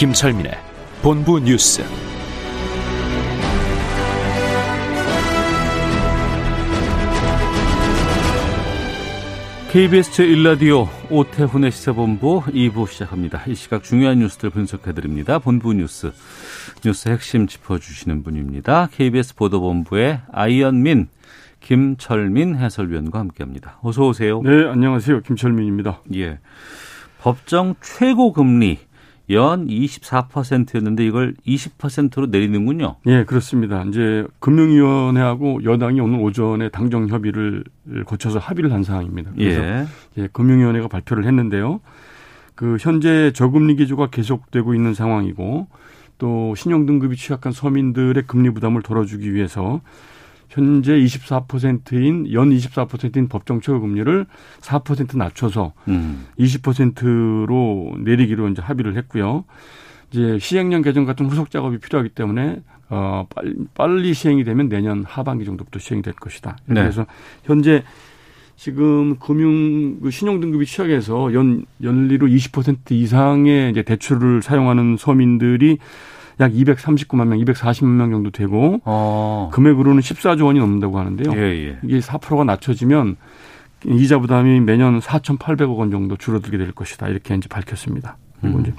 김철민의 본부 뉴스. KBS 제1라디오 오태훈의 시사본부 2부 시작합니다. 이 시각 중요한 뉴스들 분석해드립니다. 본부 뉴스, 뉴스 핵심 짚어주시는 분입니다. KBS 보도본부의 아이언민, 김철민 해설위원과 함께합니다. 어서 오세요. 네, 안녕하세요. 김철민입니다. 예. 법정 최고 금리 연 24%였는데 이걸 20%로 내리는군요. 예, 그렇습니다. 이제 금융위원회하고 여당이 오늘 오전에 당정 협의를 거쳐서 합의를 한 상황입니다. 그래서 예. 예, 금융위원회가 발표를 했는데요. 그 현재 저금리 기조가 계속되고 있는 상황이고 또 신용 등급이 취약한 서민들의 금리 부담을 덜어주기 위해서 현재 24%인 연 24%인 법정 최고 금리를 4% 낮춰서 음. 20%로 내리기로 이제 합의를 했고요. 이제 시행령 개정 같은 후속 작업이 필요하기 때문에 어 빨리, 빨리 시행이 되면 내년 하반기 정도부터 시행이 될 것이다. 네. 그래서 현재 지금 금융 그 신용 등급이 취약해서 연 연리로 20% 이상의 이제 대출을 사용하는 서민들이 약 239만 명, 240만 명 정도 되고 어. 금액으로는 14조 원이 넘는다고 하는데요. 예, 예. 이게 4%가 낮춰지면 이자 부담이 매년 4,800억 원 정도 줄어들게 될 것이다. 이렇게 이제 밝혔습니다. 그리고 음. 이제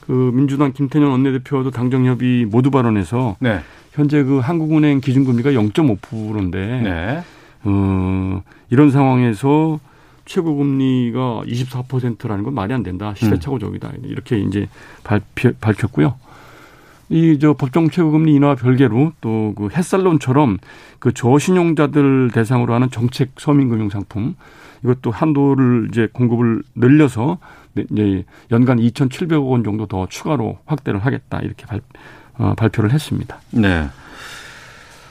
그 민주당 김태년 원내대표도 당정협의 모두 발언해서 네. 현재 그 한국은행 기준금리가 0.5%인데 네. 어, 이런 상황에서 최고금리가 24%라는 건 말이 안 된다. 시대착오적이다. 이렇게 이제 발표, 밝혔고요. 이 저 법정 최고금리 인하와 별개로 또 그 햇살론처럼 그 저신용자들 대상으로 하는 정책 서민금융 상품 이것도 한도를 이제 공급을 늘려서 네, 이제 연간 2,700억 원 정도 더 추가로 확대를 하겠다 이렇게 발, 어, 발표를 했습니다. 네.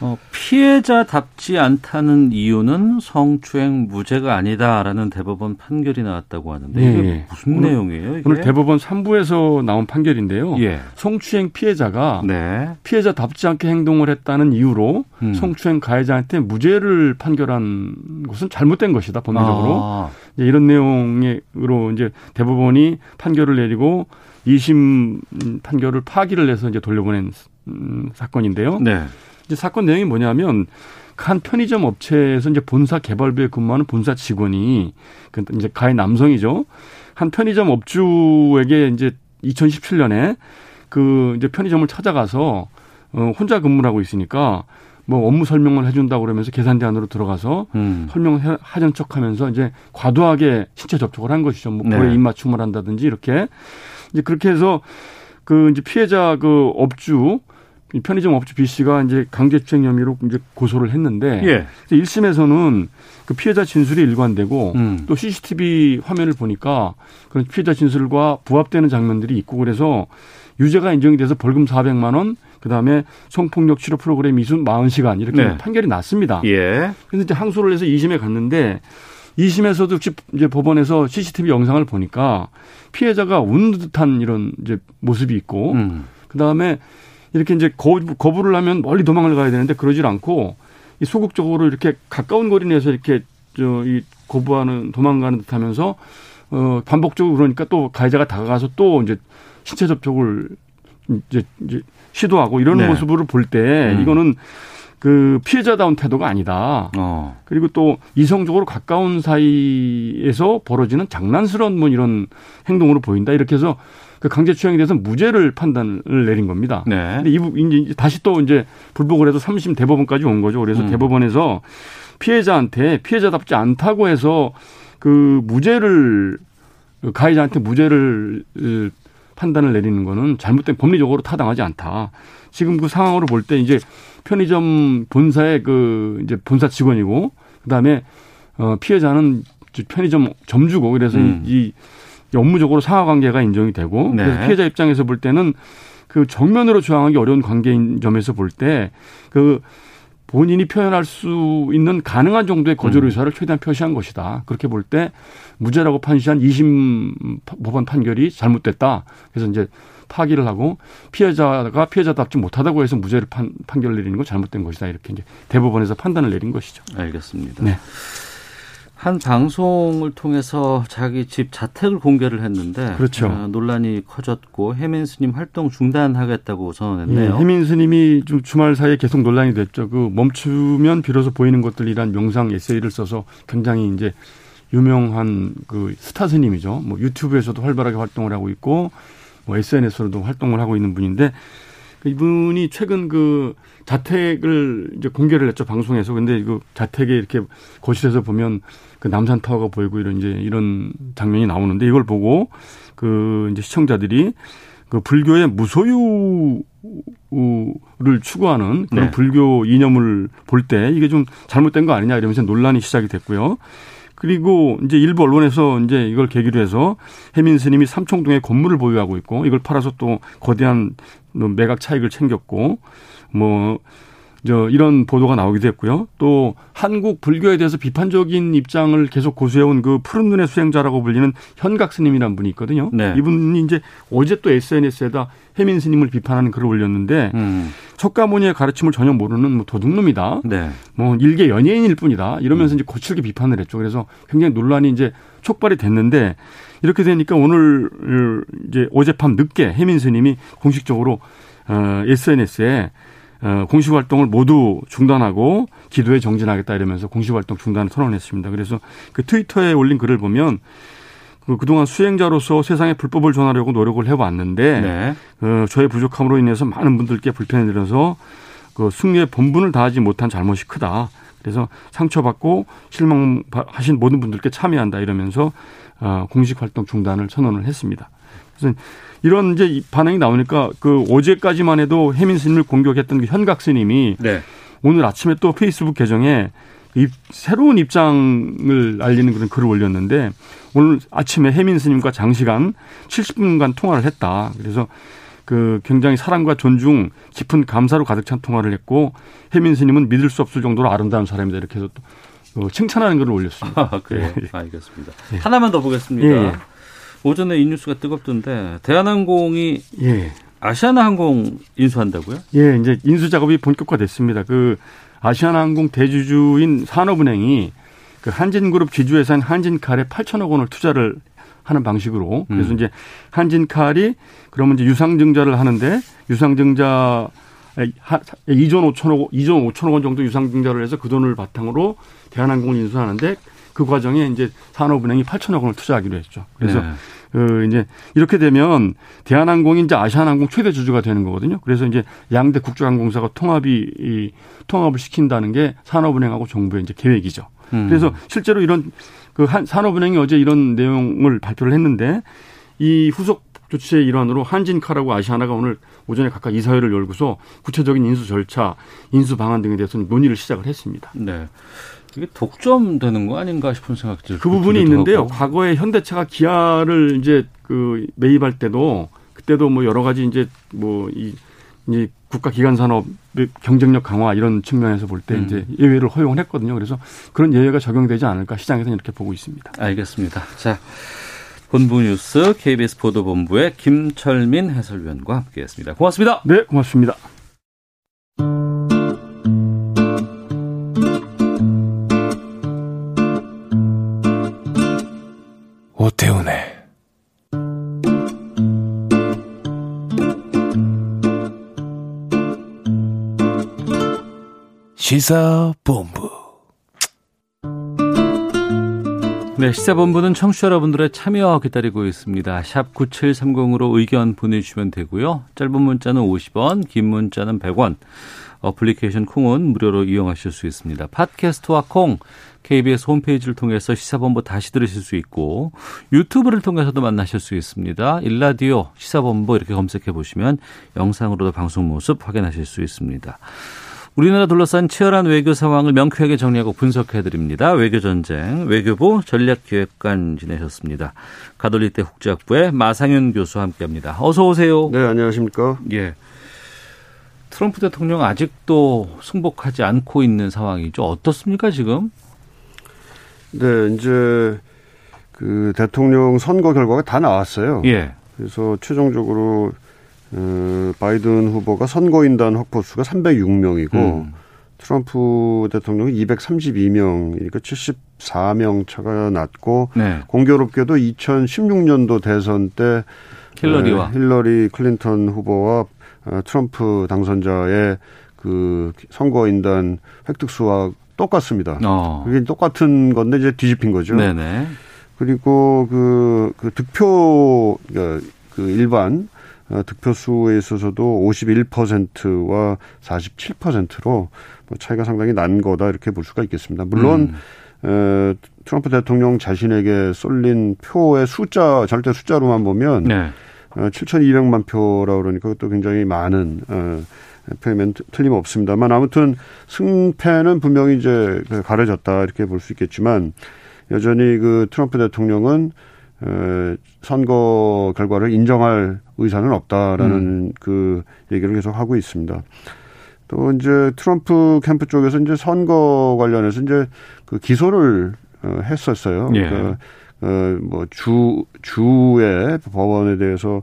어, 피해자답지 않다는 이유는 성추행 무죄가 아니다라는 대법원 판결이 나왔다고 하는데 이게 예, 예. 무슨 오늘- 내용이에요? 이게? 오늘 대법원 3부에서 나온 판결인데요. 예. 성추행 피해자가 네. 피해자답지 않게 행동을 했다는 이유로 음. 성추행 가해자한테 무죄를 판결한 것은 잘못된 것이다 법리적으로 아, 이제 이런 내용으로 이제 대법원이 판결을 내리고 2심 판결을 파기를 해서 이제 돌려보낸 음, 사건인데요. 네. 이제 사건 내용이 뭐냐면 한 편의점 업체에서 이제 본사 개발부에 근무하는 본사 직원이 그 이제 가해 남성이죠. 한 편의점 업주에게 이제 2017년에 그 이제 편의점을 찾아가서 어 혼자 근무를 하고 있으니까 뭐 업무 설명을 해준다고 그러면서 계산대 안으로 들어가서 음. 설명을 하던 척하면서 이제 과도하게 신체 접촉을 한 것이죠. 뭐 네. 볼에 입맞춤을 한다든지 이렇게 이제 그렇게 해서 그 이제 피해자 그 업주 이 편의점 업주 B 씨가 이제 강제추행 혐의로 이제 고소를 했는데 예. 1심에서는 그 피해자 진술이 일관되고 음. 또 CCTV 화면을 보니까 그런 피해자 진술과 부합되는 장면들이 있고 그래서 유죄가 인정이 돼서 벌금 400만 원, 그다음에 성폭력 치료 프로그램 이순 40시간 이렇게 네. 판결이 났습니다. 예. 그래서 이제 항소를 해서 2심에 갔는데 2심에서도 역시 이제 법원에서 CCTV 영상을 보니까 피해자가 웃는 듯한 이런 이제 모습이 있고 음. 그다음에 이렇게 이제 거부, 거부 를 하면 멀리 도망을 가야 되는데 그러질 않고 이 소극적으로 이렇게 가까운 거리 내에서 이렇게 저 이 거부하는 도망가는 듯 하면서 어 반복적으로 그러니까 또 가해자가 다가가서 또 이제 신체 접촉을 이제, 이제 시도하고 이러는 네. 모습을 볼때 음. 이거는 그 피해자다운 태도가 아니다. 어. 그리고 또 이성적으로 가까운 사이에서 벌어지는 장난스러운 뭐 이런 행동으로 보인다. 이렇게 해서 그 강제추행에 대해서 무죄를 판단을 내린 겁니다. 네. 근데 이부 이제 다시 또 이제 불복을 해서 3심 대법원까지 온 거죠. 그래서 음. 대법원에서 피해자한테 피해자답지 않다고 해서 그 무죄를 그 가해자한테 무죄를 으, 판단을 내리는 거는 잘못된 법리적으로 타당하지 않다. 지금 그 상황으로 볼 때 이제 편의점 본사의 그 이제 본사 직원이고 그다음에 어 피해자는 편의점 점주고 그래서 음. 이, 이 업무적으로 상하 관계가 인정이 되고 네. 그래서 피해자 입장에서 볼 때는 그 정면으로 저항하기 어려운 관계인 점에서 볼 때 그 본인이 표현할 수 있는 가능한 정도의 거절 음. 의사를 최대한 표시한 것이다. 그렇게 볼 때 무죄라고 판시한 2심 법원 판결이 잘못됐다. 그래서 이제 파기를 하고 피해자가 피해자답지 못하다고 해서 무죄를 판, 판결을 내리는 건 잘못된 것이다. 이렇게 이제 대법원에서 판단을 내린 것이죠. 알겠습니다. 네. 한 방송을 통해서 자기 집 자택을 공개를 했는데 그렇죠. 어, 논란이 커졌고 해민 스님 활동 중단하겠다고 예, 선언했네요. 해민 스님이 좀 주말 사이에 계속 논란이 됐죠. 그 멈추면 비로소 보이는 것들이란 명상 에세이를 써서 굉장히 이제 유명한 그 스타 스님이죠. 뭐 유튜브에서도 활발하게 활동을 하고 있고 뭐 SNS로도 활동을 하고 있는 분인데 그 이분이 최근 그 자택을 이제 공개를 했죠 방송에서 근데 그 자택에 이렇게 거실에서 보면 그 남산 타워가 보이고 이런 이제 이런 장면이 나오는데 이걸 보고 그 이제 시청자들이 그 불교의 무소유를 추구하는 그런 네. 불교 이념을 볼 때 이게 좀 잘못된 거 아니냐 이러면서 논란이 시작이 됐고요. 그리고 이제 일부 언론에서 이제 이걸 계기로 해서 해민 스님이 삼청동에 건물을 보유하고 있고 이걸 팔아서 또 거대한 매각 차익을 챙겼고 뭐 저 이런 보도가 나오기도 했고요. 또 한국 불교에 대해서 비판적인 입장을 계속 고수해온 그 푸른 눈의 수행자라고 불리는 현각 스님이라는 분이 있거든요. 네. 이분이 이제 어제 또 SNS에다 해민 스님을 비판하는 글을 올렸는데 음, 석가모니의 가르침을 전혀 모르는 뭐 도둑놈이다. 네. 뭐 일개 연예인일 뿐이다. 이러면서 이제 거칠게 비판을 했죠. 그래서 굉장히 논란이 이제 촉발이 됐는데 이렇게 되니까 오늘 이제 어젯밤 늦게 해민 스님이 공식적으로 어 SNS에 어 공식 활동을 모두 중단하고 기도에 정진하겠다 이러면서 공식 활동 중단을 선언했습니다. 그래서 그 트위터에 올린 글을 보면 그 그동안 수행자로서 세상에 불법을 전하려고 노력을 해왔는데 네. 어, 저의 부족함으로 인해서 많은 분들께 불편을 드려서 그 승리의 본분을 다하지 못한 잘못이 크다. 그래서 상처받고 실망하신 모든 분들께 참여한다 이러면서 어, 공식 활동 중단을 선언을 했습니다. 그래서 이런 이제 이 반응이 나오니까 그 어제까지만 해도 해민 스님을 공격했던 그 현각 스님이 네. 오늘 아침에 또 페이스북 계정에 입, 새로운 입장을 알리는 그런 글을 올렸는데 오늘 아침에 해민 스님과 장시간 70분간 통화를 했다. 그래서 그 굉장히 사랑과 존중, 깊은 감사로 가득 찬 통화를 했고 해민 스님은 믿을 수 없을 정도로 아름다운 사람이다. 이렇게 해서 또 어, 칭찬하는 글을 올렸습니다. 아, 그래요. 예. 알겠습니다. 하나만 더 보겠습니다. 예, 예. 오전에 이 뉴스가 뜨겁던데 대한항공이 예. 아시아나항공 인수한다고요? 예, 이제 인수 작업이 본격화됐습니다. 그 아시아나항공 대주주인 산업은행이 그 한진그룹 지주회사인 한진칼에 8천억 원을 투자를 하는 방식으로 그래서 음. 이제 한진칼이 그러면 이제 유상증자를 하는데 유상증자 하- 2조 5천억 2조 5천억 원 정도 유상증자를 해서 그 돈을 바탕으로 대한항공을 인수하는데 그 과정에 이제 산업은행이 8천억 원을 투자하기로 했죠. 그래서 네. 그 이제 이렇게 되면 대한항공이 이제 아시아나항공 최대 주주가 되는 거거든요. 그래서 이제 양대 국제항공사가 통합이 이 통합을 시킨다는 게 산업은행하고 정부의 이제 계획이죠. 음. 그래서 실제로 이런 그 한 산업은행이 어제 이런 내용을 발표를 했는데 이 후속 조치의 일환으로 한진칼하고 아시아나가 오늘 오전에 각각 이사회를 열고서 구체적인 인수 절차, 인수 방안 등에 대해서는 논의를 시작을 했습니다. 네. 이게 독점 되는 거 아닌가 싶은 생각들. 그 부분이 있는데요. 과거에 현대차가 기아를 이제 그 매입할 때도 그때도 뭐 여러 가지 이제 뭐이 이 국가 기관 산업 경쟁력 강화 이런 측면에서 볼때 음. 이제 예외를 허용을 했거든요. 그래서 그런 예외가 적용되지 않을까 시장에서는 이렇게 보고 있습니다. 알겠습니다. 자, 본부 뉴스 KBS 보도본부의 김철민 해설위원과 함께했습니다. 고맙습니다. 네, 고맙습니다. 오태훈의 시사본부 네, 시사본부는 청취자 여러분들의 참여 기다리고 있습니다. 샵 9730으로 의견 보내주시면 되고요. 짧은 문자는 50원, 긴 문자는 100원. 어플리케이션 콩은 무료로 이용하실 수 있습니다. 팟캐스트와 콩, KBS 홈페이지를 통해서 시사본부 다시 들으실 수 있고 유튜브를 통해서도 만나실 수 있습니다. 일라디오 시사본부 이렇게 검색해 보시면 영상으로도 방송 모습 확인하실 수 있습니다. 우리나라 둘러싼 치열한 외교 상황을 명쾌하게 정리하고 분석해 드립니다. 외교 전쟁 외교부 전략기획관 지내셨습니다. 가톨릭대 국제학부의 마상윤 교수와 함께합니다. 어서 오세요. 네, 안녕하십니까? 예. 트럼프 대통령 아직도 승복하지 않고 있는 상황이죠. 어떻습니까 지금? 네, 이제 그 대통령 선거 결과가 다 나왔어요. 예. 그래서 최종적으로 어, 바이든 후보가 선거인단 확보 수가 306명이고 음. 트럼프 대통령이 232명이니까 74명 차가 났고 네. 공교롭게도 2016년도 대선 때 힐러리와 어, 힐러리 클린턴 후보와 어, 트럼프 당선자의 그 선거인단 획득 수와 똑같습니다. 어. 그게 똑같은 건데 이제 뒤집힌 거죠. 네네. 그리고 그, 그 득표, 그 일반 어, 득표수에 있어서도 51%와 47%로 뭐 차이가 상당히 난 거다 이렇게 볼 수가 있겠습니다. 물론 음. 에, 트럼프 대통령 자신에게 쏠린 표의 숫자 절대 숫자로만 보면 네. 어, 7,200만 표라 그러니까 그것도 굉장히 많은 어, 표면 틀림없습니다만 아무튼 승패는 분명히 이제 그 가려졌다 이렇게 볼 수 있겠지만 여전히 그 트럼프 대통령은 에, 선거 결과를 인정할 의사는 없다라는 음. 그 얘기를 계속 하고 있습니다. 또 이제 트럼프 캠프 쪽에서 이제 선거 관련해서 이제 그 기소를 어, 했었어요. 예. 그러니까 어뭐주 주의 법원에 대해서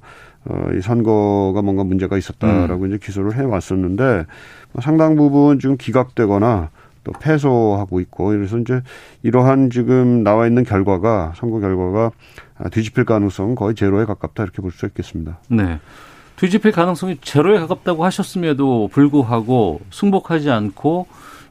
어 이 선거가 뭔가 문제가 있었다라고 음. 이제 기소를 해 왔었는데 뭐 상당 부분 지금 기각되거나 또 패소하고 있고 그래서 이제 이러한 지금 나와 있는 결과가 선거 결과가 아, 뒤집힐 가능성은 거의 제로에 가깝다 이렇게 볼 수 있겠습니다. 네. 뒤집힐 가능성이 제로에 가깝다고 하셨음에도 불구하고 승복하지 않고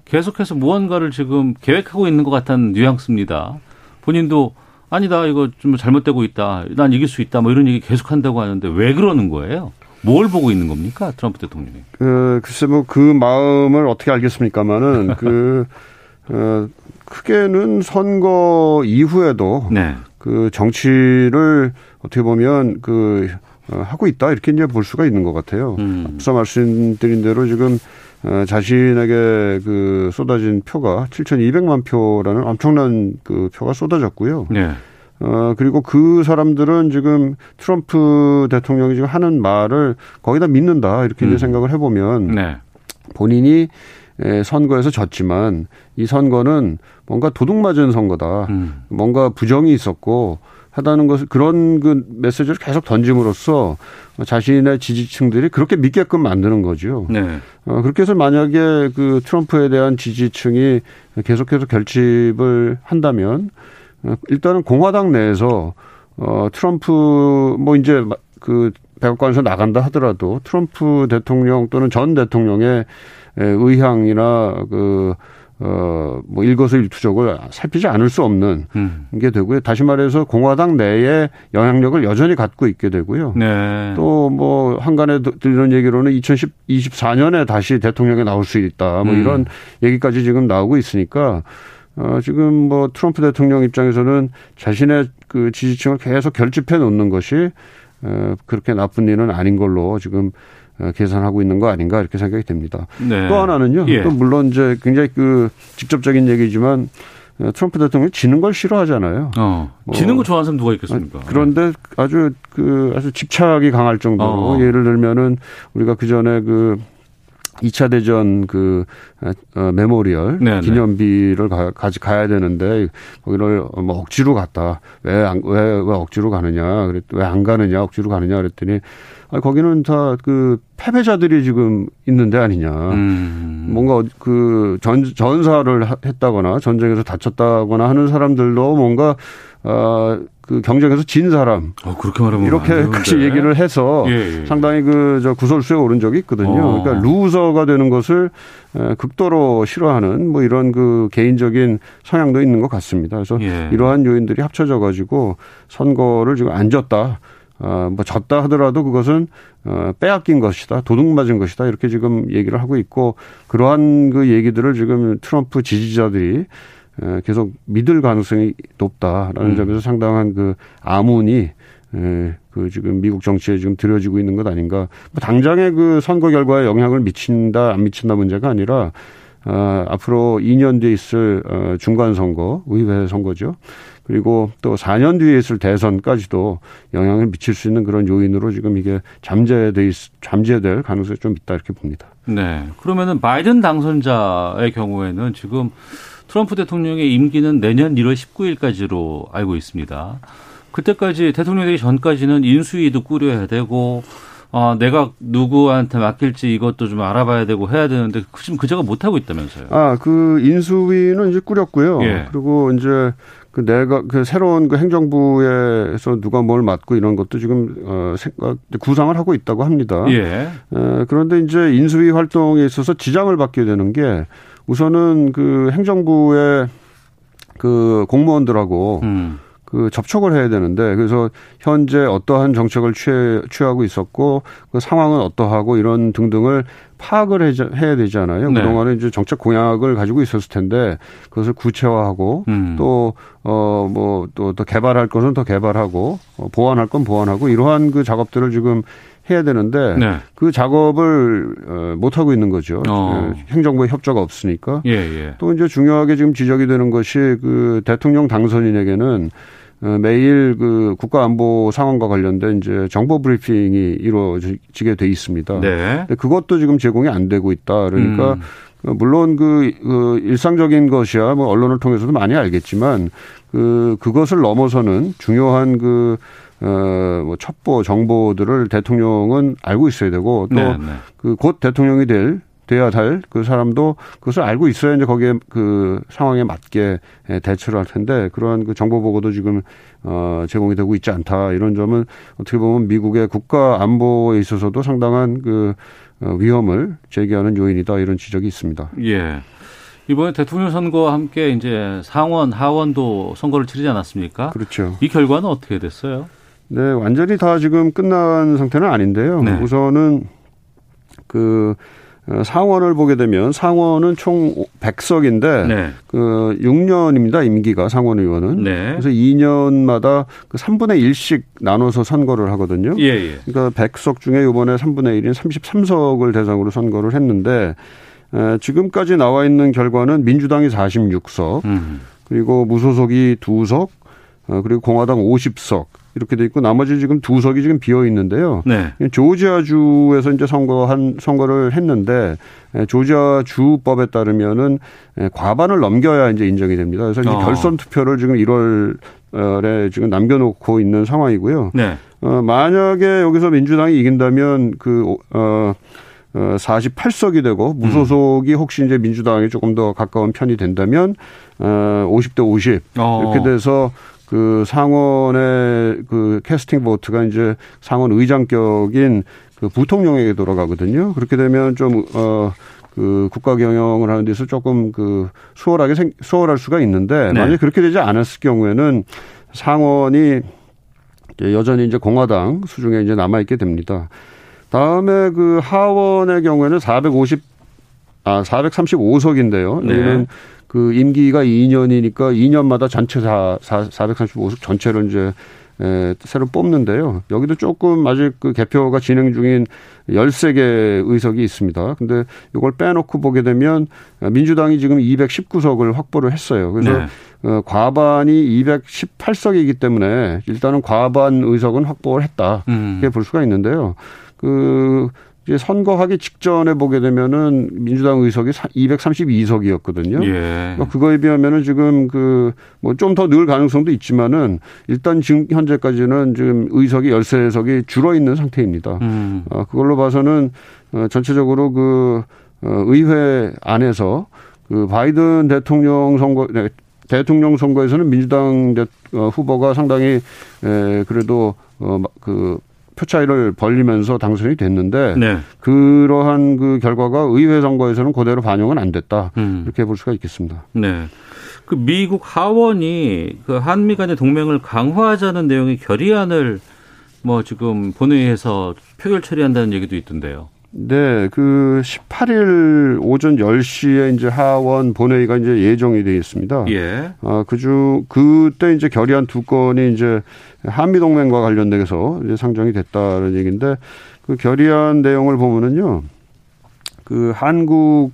계속해서 무언가를 지금 계획하고 있는 것 같다는 뉘앙스입니다. 본인도 아니다 이거 좀 잘못되고 있다. 난 이길 수 있다. 뭐 이런 얘기 계속 한다고 하는데 왜 그러는 거예요? 뭘 보고 있는 겁니까 트럼프 대통령이? 그 글쎄 뭐 그 마음을 어떻게 알겠습니까마는 그 어, 크게는 선거 이후에도 네. 그 정치를 어떻게 보면 그 어, 하고 있다 이렇게 이제 볼 수가 있는 것 같아요. 음. 앞서 말씀드린 대로 지금 어, 자신에게 그 쏟아진 표가 7,200만 표라는 엄청난 그 표가 쏟아졌고요. 네. 어, 그리고 그 사람들은 지금 트럼프 대통령이 지금 하는 말을 거의 다 믿는다. 이렇게 이제 음. 생각을 해보면 네. 본인이 에, 선거에서 졌지만 이 선거는 뭔가 도둑맞은 선거다. 음. 뭔가 부정이 있었고 하다는 것을 그런 그 메시지를 계속 던짐으로써 자신의 지지층들이 그렇게 믿게끔 만드는 거죠. 네. 어, 그렇게 해서 만약에 그 트럼프에 대한 지지층이 계속해서 결집을 한다면 어, 일단은 공화당 내에서 어, 트럼프 뭐 이제 그 백악관에서 나간다 하더라도 트럼프 대통령 또는 전 대통령의 에, 의향이나 그 어, 뭐 일거수일투족을 살피지 않을 수 없는 음. 게 되고요. 다시 말해서 공화당 내에 영향력을 여전히 갖고 있게 되고요. 네. 또뭐 한간에 들리는 얘기로는 2024년에 다시 대통령에 나올 수 있다. 뭐 음. 이런 얘기까지 지금 나오고 있으니까 어 지금 뭐 트럼프 대통령 입장에서는 자신의 그 지지층을 계속 결집해 놓는 것이 어 그렇게 나쁜 일은 아닌 걸로 지금 어, 계산하고 있는 거 아닌가 이렇게 생각이 됩니다. 네. 또 하나는요. 예. 또 물론 이제 굉장히 그 직접적인 얘기지만 어, 트럼프 대통령이 지는 걸 싫어하잖아요. 어. 뭐- 지는 거 좋아하는 사람 누가 있겠습니까? 그런데 아주 그 아주 집착이 강할 정도로 어. 예를 들면은 우리가 그 전에 그 2차 대전 그 어, memorial 네네. 기념비를 가, 가지 가야 되는데 거기를 뭐 억지로 갔다. 왜안왜 왜 억지로 가느냐? 그랬 왜안 가느냐? 억지로 가느냐? 그랬더니 아 거기는 다 그 패배자들이 지금 있는 데 아니냐. 음. 뭔가 그 전, 전사를 하- 했다거나 전쟁에서 다쳤다거나 하는 사람들도 뭔가 어, 그 경쟁에서 진 사람 어, 그렇게 말하면 안 이렇게까지. 얘기를 해서 예, 예. 상당히 그 저 구설수에 오른 적이 있거든요. 어. 그러니까 루저가 되는 것을 에, 극도로 싫어하는 뭐 이런 그 개인적인 성향도 있는 것 같습니다. 그래서 예. 이러한 요인들이 합쳐져 가지고 선거를 지금 안 졌다. 어, 뭐 졌다 하더라도 그것은 어, 빼앗긴 것이다, 도둑 맞은 것이다 이렇게 지금 얘기를 하고 있고 그러한 그 얘기들을 지금 트럼프 지지자들이 에, 계속 믿을 가능성이 높다라는 음. 점에서 상당한 그 아문이 예, 그 지금 미국 정치에 지금 들여지고 있는 것 아닌가. 뭐 당장의 그 선거 결과에 영향을 미친다 안 미친다 문제가 아니라 어, 앞으로 2년 뒤에 있을 어, 중간 선거, 의회 선거죠. 그리고 또 4년 뒤에 있을 대선까지도 영향을 미칠 수 있는 그런 요인으로 지금 이게 잠재돼 있, 잠재될 가능성이 좀 있다 이렇게 봅니다. 네. 그러면은 바이든 당선자의 경우에는 지금 트럼프 대통령의 임기는 내년 1월 19일까지로 알고 있습니다. 그때까지 대통령 되기 전까지는 인수위도 꾸려야 되고 어, 내가 누구한테 맡길지 이것도 좀 알아봐야 되고 해야 되는데 지금 그저가 못 하고 있다면서요. 아, 그 인수위는 이제 꾸렸고요. 예. 그리고 이제 그 내가 그 새로운 그 행정부에서 누가 뭘 맡고 이런 것도 지금 어 생각 구상을 하고 있다고 합니다. 예. 에, 그런데 이제 인수위 활동에 있어서 지장을 받게 되는 게 우선은 그 행정부의 그 공무원들하고 음. 그 접촉을 해야 되는데 그래서 현재 어떠한 정책을 취해, 취하고 있었고 그 상황은 어떠하고 이런 등등을 파악을 해, 해야 되잖아요. 네. 그동안에 이제 정책 공약을 가지고 있었을 텐데 그것을 구체화하고 음. 또 어 뭐또더 개발할 것은 더 개발하고 어, 보완할 건 보완하고 이러한 그 작업들을 지금 해야 되는데 네. 그 작업을 어, 못 하고 있는 거죠. 어. 예, 행정부의 협조가 없으니까. 예, 예. 또 이제 중요하게 지금 지적이 되는 것이 그 대통령 당선인에게는 어, 매일 그 국가안보 상황과 관련된 이제 정보 브리핑이 이루어지게 돼 있습니다. 네. 근데 그것도 지금 제공이 안 되고 있다. 그러니까 음. 그 물론 그, 그 일상적인 것이야 뭐 언론을 통해서도 많이 알겠지만 그 그것을 넘어서는 중요한 그 어, 뭐 첩보 정보들을 대통령은 알고 있어야 되고 네, 네. 또그곧 대통령이 될 돼야 할그 사람도 그것을 알고 있어야 이제 거기에 그 상황에 맞게 예, 대처를 할 텐데 그러한 그 정보 보고도 지금 어 제공이 되고 있지 않다 이런 점은 어떻게 보면 미국의 국가 안보에 있어서도 상당한 그 어, 위험을 제기하는 요인이다 이런 지적이 있습니다. 예. 이번에 대통령 선거와 함께 이제 상원, 하원도 선거를 치르지 않았습니까? 그렇죠. 이 결과는 어떻게 됐어요? 네, 완전히 다 지금 끝난 상태는 아닌데요. 네. 우선은 그 어, 상원을 보게 되면 상원은 총 100석인데 네. 그 6년입니다. 임기가 상원 의원은. 네. 그래서 2년마다 그 3분의 1씩 나눠서 선거를 하거든요. 예, 예. 그러니까 100석 중에 이번에 3분의 1인 33석을 대상으로 선거를 했는데 에, 지금까지 나와 있는 결과는 민주당이 46석, 음. 그리고 무소속이 2석, 어, 그리고 공화당 50석 이렇게 돼 있고 나머지 지금 두 석이 지금 비어 있는데요. 네. 조지아주에서 이제 선거한 선거를 했는데 에, 조지아 주법에 따르면은 에, 과반을 넘겨야 이제 인정이 됩니다. 그래서 이제 어. 결선 투표를 지금 1월에 지금 남겨놓고 있는 상황이고요. 네. 어, 만약에 여기서 민주당이 이긴다면 그, 어, 어, 48석이 되고 무소속이 혹시 이제 민주당에 조금 더 가까운 편이 된다면 어, 50대 50 어. 이렇게 돼서 그 상원의 그 캐스팅 보트가 이제 상원 의장격인 그 부통령에게 돌아가거든요. 그렇게 되면 좀, 어, 그 국가 경영을 하는 데서 조금 그 수월하게 생, 수월할 수가 있는데 네. 만약에 그렇게 되지 않았을 경우에는 상원이 여전히 이제 공화당 수중에 이제 남아있게 됩니다. 다음에 그 하원의 경우에는 450, 아, 435석인데요. 네. 여기는 그 임기가 2년이니까 2년마다 전체 다 435석 전체를 이제 에, 새로 뽑는데요. 여기도 조금 아직 그 개표가 진행 중인 13개 의석이 있습니다. 근데 이걸 빼놓고 보게 되면 민주당이 지금 219석을 확보를 했어요. 그래서 네. 어, 과반이 218석이기 때문에 일단은 과반 의석은 확보를 했다. 음. 이렇게 볼 수가 있는데요. 그 선거하기 직전에 보게 되면은 민주당 의석이 232석이었거든요. 예. 그러니까 그거에 비하면은 지금 그 뭐 좀 더 늘 가능성도 있지만은 일단 지금 현재까지는 지금 의석이 13석이 줄어 있는 상태입니다. 음. 어, 그걸로 봐서는 어, 전체적으로 그 어, 의회 안에서 그 바이든 대통령 선거 네, 대통령 선거에서는 민주당 대, 어, 후보가 상당히 에, 그래도 어, 그 표차이를 벌리면서 당선이 됐는데 네. 그러한 그 결과가 의회 선거에서는 그대로 반영은 안 됐다 음. 이렇게 볼 수가 있겠습니다. 네. 그 미국 하원이 그 한미 간의 동맹을 강화하자는 내용의 결의안을 뭐 지금 본회의에서 표결 처리한다는 얘기도 있던데요. 네, 그 18일 오전 10시에 이제 하원 본회의가 이제 예정이 되어 있습니다. 예. 아, 그중 그때 이제 결의안 두 건이 이제 한미 동맹과 관련돼서 이제 상정이 됐다는 얘기인데 그 결의안 내용을 보면은요. 그 한국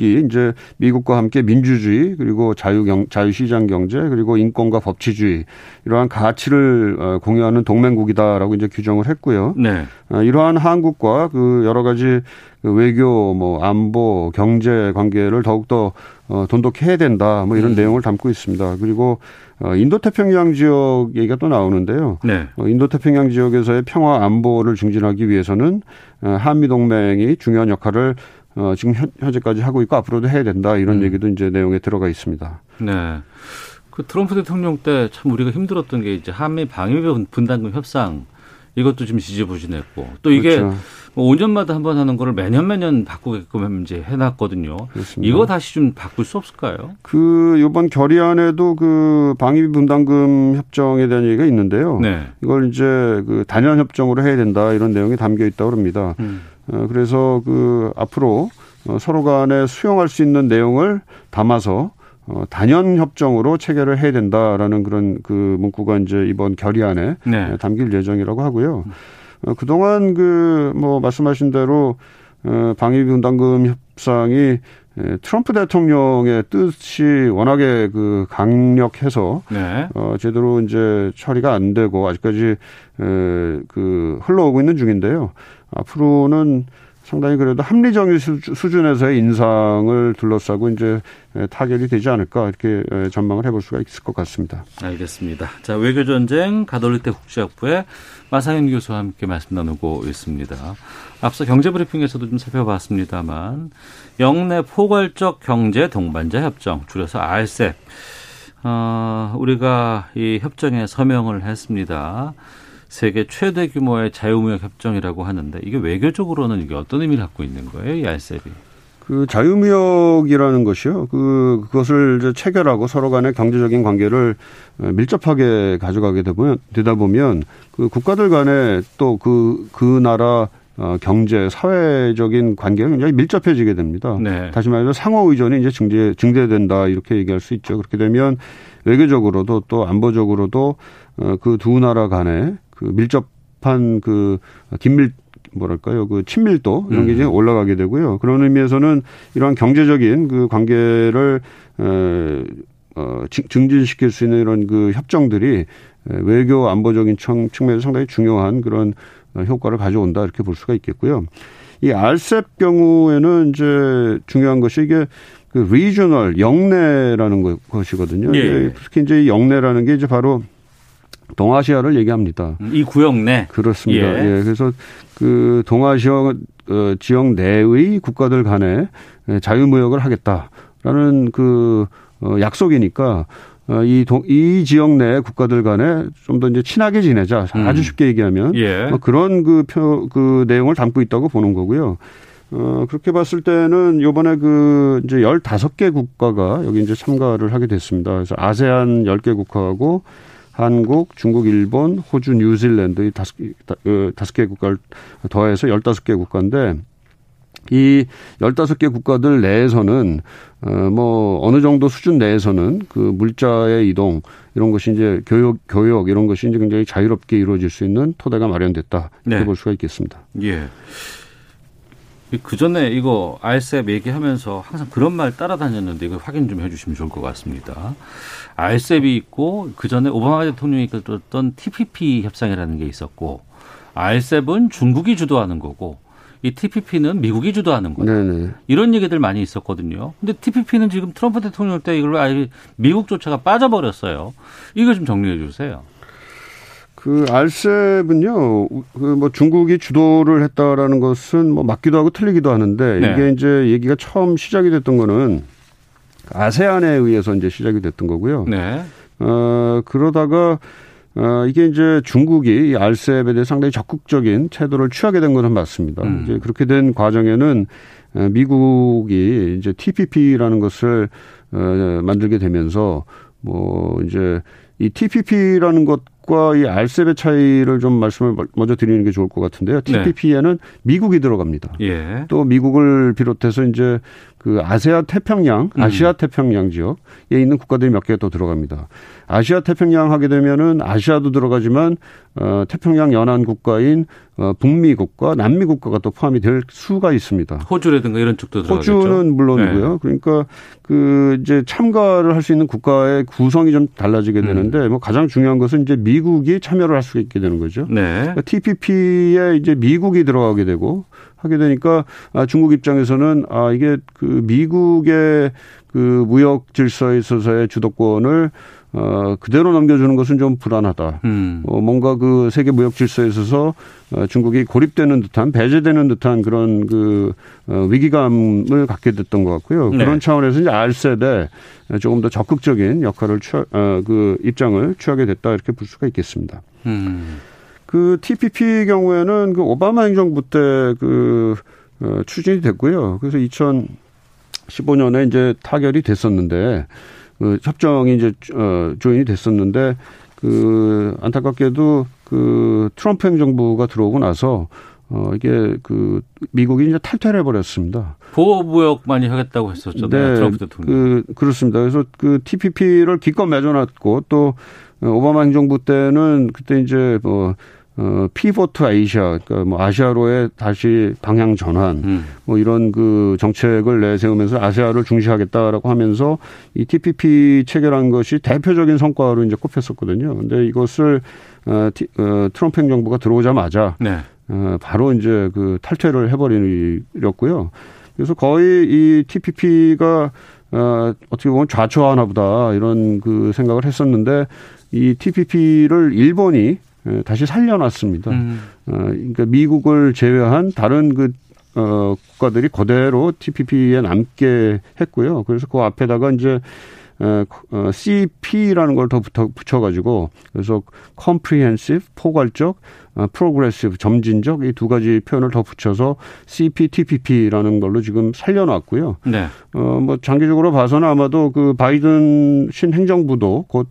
이 이제 미국과 함께 민주주의 그리고 자유 경 자유시장 경제 그리고 인권과 법치주의 이러한 가치를 어, 공유하는 동맹국이다라고 이제 규정을 했고요. 네. 어, 이러한 한국과 그 여러 가지 그 외교 뭐 안보 경제 관계를 더욱더 어, 돈독해야 된다 뭐 이런 음. 내용을 담고 있습니다. 그리고 어, 인도태평양 지역 얘기가 또 나오는데요. 네. 어, 인도태평양 지역에서의 평화 안보를 증진하기 위해서는 어, 한미 동맹이 중요한 역할을 어, 지금 현, 현재까지 하고 있고 앞으로도 해야 된다 이런 음. 얘기도 이제 내용에 들어가 있습니다. 네. 그 트럼프 대통령 때 참 우리가 힘들었던 게 이제 한미 방위 분담금 협상 이것도 지금 지지부진했고 또 이게 그렇죠. 5년마다 뭐한번 하는 거를 매년 매년 바꾸게끔 이제 해놨거든요. 그렇습니다. 이거 다시 좀 바꿀 수 없을까요? 그 이번 결의안에도 그 방위비 분담금 협정에 대한 얘기가 있는데요. 네. 이걸 이제 그 단연 협정으로 해야 된다 이런 내용이 담겨 있다고 합니다. 음. 어, 그래서 그 앞으로 어, 서로 간에 수용할 수 있는 내용을 담아서 어, 단연 협정으로 체결을 해야 된다라는 그런 그 문구가 이제 이번 결의안에 네. 담길 예정이라고 하고요. 어, 그동안 그 뭐 말씀하신 대로 어, 방위 분담금 협상이 예, 트럼프 대통령의 뜻이 워낙에 그 강력해서 네. 어 제대로 이제 처리가 안 되고 아직까지 에, 그 흘러오고 있는 중인데요. 앞으로는 상당히 그래도 합리적인 수준에서의 인상을 둘러싸고 이제 타결이 되지 않을까 이렇게 전망을 해볼 수가 있을 것 같습니다. 알겠습니다. 자 외교 전쟁 가톨릭대 국제학부의 마상현 교수와 함께 말씀 나누고 있습니다. 앞서 경제 브리핑에서도 좀 살펴봤습니다만 영내 포괄적 경제 동반자 협정 줄여서 RCEP 어, 우리가 이 협정에 서명을 했습니다. 세계 최대 규모의 자유무역 협정이라고 하는데 이게 외교적으로는 이게 어떤 의미를 갖고 있는 거예요, 이 RCEP이? 그 자유무역이라는 것이요. 그 그것을 이제 체결하고 서로 간의 경제적인 관계를 밀접하게 가져가게 되면 되다 보면 그 국가들 간에 또 그그 그 나라 어, 경제, 사회적인 관계가 굉장히 밀접해지게 됩니다. 네. 다시 말해서 상호 의존이 이제 증대, 증대된다 이렇게 얘기할 수 있죠. 그렇게 되면 외교적으로도 또 안보적으로도 어, 그 두 나라 간에 그 밀접한 그 긴밀 뭐랄까요 그 친밀도 이런 게 이제 음. 올라가게 되고요. 그런 의미에서는 이러한 경제적인 그 관계를 에, 어, 증진시킬 수 있는 이런 그 협정들이 외교 안보적인 측면에서 상당히 중요한 그런 효과를 가져온다 이렇게 볼 수가 있겠고요. 이 알셉 경우에는 이제 중요한 것이 이게 그 리저널 영내라는 것이거든요. 예. 특히 이제 영내라는 게 이제 바로 동아시아를 얘기합니다. 이 구역 내 그렇습니다. 예. 예. 그래서 그 동아시아 어, 지역 내의 국가들 간에 자유무역을 하겠다라는 그 어, 약속이니까 어, 이, 동, 이 지역 내 국가들 간에 좀 더 이제 친하게 지내자. 음. 아주 쉽게 얘기하면. 예. 뭐 그런 그 표, 그 내용을 담고 있다고 보는 거고요. 어, 그렇게 봤을 때는 요번에 그 이제 15개 국가가 여기 이제 참가를 하게 됐습니다. 그래서 아세안 10개 국가하고 한국, 중국, 일본, 호주, 뉴질랜드 이 다섯, 어, 다섯 개 국가를 더해서 열다섯 개 국가인데 이 열다섯 개 국가들 내에서는 어뭐 어느 정도 수준 내에서는 그 물자의 이동 이런 것이 이제 교육 교육 이런 것이 이제 굉장히 자유롭게 이루어질 수 있는 토대가 마련됐다 이렇게 네. 볼 수가 있겠습니다. 예. 그 전에 이거 알셉 얘기하면서 항상 그런 말 따라다녔는데 이거 확인 좀 해주시면 좋을 것 같습니다. 알셉이 있고 그 전에 오바마 대통령이 이끌었던 TPP 협상이라는 게 있었고 알셉은 중국이 주도하는 거고 이 TPP는 미국이 주도하는 거다. 네네. 이런 얘기들 많이 있었거든요. 근데 TPP는 지금 트럼프 대통령 때 이걸로 아예 미국조차가 빠져버렸어요. 이거 좀 정리해 주세요. 그 알셉은요, 그 뭐 중국이 주도를 했다라는 것은 뭐 맞기도 하고 틀리기도 하는데 네. 이게 이제 얘기가 처음 시작이 됐던 거는 아세안에 의해서 이제 시작이 됐던 거고요. 네. 어, 그러다가 어, 이게 이제 중국이 이 알셉에 대해 상당히 적극적인 태도를 취하게 된 것은 맞습니다. 음. 이제 그렇게 된 과정에는 어, 미국이 이제 TPP라는 것을 어, 만들게 되면서 뭐 이제 이 TPP라는 것 TPP과 이 RCEP의 차이를 좀 말씀을 먼저 드리는 게 좋을 것 같은데요. TPP에는 네. 미국이 들어갑니다. 예. 또 미국을 비롯해서 이제 그 아세아 태평양, 음. 아시아 태평양 지역에 있는 국가들이 몇개더 들어갑니다. 아시아 태평양 하게 되면은 아시아도 들어가지만 어 태평양 연안 국가인 어 북미 국가, 남미 국가가 또 포함이 될 수가 있습니다. 호주라든가 이런 쪽도 들어가겠죠. 호주는 물론이고요. 네. 그러니까 그 이제 참가를 할 수 있는 국가의 구성이 좀 달라지게 되는데 음. 뭐 가장 중요한 것은 이제 미 국이 참여를 할 수 있게 되는 거죠. 네. 그러니까 TPP에 이제 미국이 들어가게 되고 하게 되니까 아, 중국 입장에서는 아 이게 그 미국의 그 무역 질서에 있어서의 주도권을 어, 그대로 넘겨주는 것은 좀 불안하다. 음. 어, 뭔가 그 세계 무역 질서에 있어서 어, 중국이 고립되는 듯한 배제되는 듯한 그런 그 어, 위기감을 갖게 됐던 것 같고요. 네. 그런 차원에서 이제 알셉에 조금 더 적극적인 역할을 취하, 어, 그 입장을 취하게 됐다 이렇게 볼 수가 있겠습니다. 음. 그 TPP 경우에는 그 오바마 행정부 때그 어, 추진이 됐고요. 그래서 2015년에 이제 타결이 됐었는데 그 협정이 이제 어 조인이 됐었는데 그 안타깝게도 그 트럼프 행정부가 들어오고 나서 어 이게 그 미국이 이제 탈퇴를 해버렸습니다. 보호무역 많이 하겠다고 했었죠. 네, 트럼프 대통령. 그 그렇습니다. 그래서 그 TPP를 기껏 맺어놨고 또 오바마 행정부 때는 그때 이제 뭐 어, 피보트 아시아, 그러니까 뭐 아시아로의 다시 방향 전환, 음. 뭐 이런 그 정책을 내세우면서 아시아를 중시하겠다라고 하면서 이 TPP 체결한 것이 대표적인 성과로 이제 꼽혔었거든요. 근데 이것을 어, 티, 어 트럼프 행정부가 들어오자마자 네. 어, 바로 이제 그 탈퇴를 해버리렸고요. 그래서 거의 이 TPP가 어, 어떻게 보면 좌초하나 보다 이런 그 생각을 했었는데 이 TPP를 일본이 예, 다시 살려놨습니다. 음. 어, 그러니까 미국을 제외한 다른 그 어, 국가들이 그대로 TPP에 남게 했고요. 그래서 그 앞에다가 이제 어, 어 CP라는 걸 더 붙여가지고 그래서 comprehensive 포괄적, 어, progressive 점진적 이 두 가지 표현을 더 붙여서 CPTPP라는 걸로 지금 살려놨고요. 네. 어뭐 장기적으로 봐서는 아마도 그 바이든 신 행정부도 곧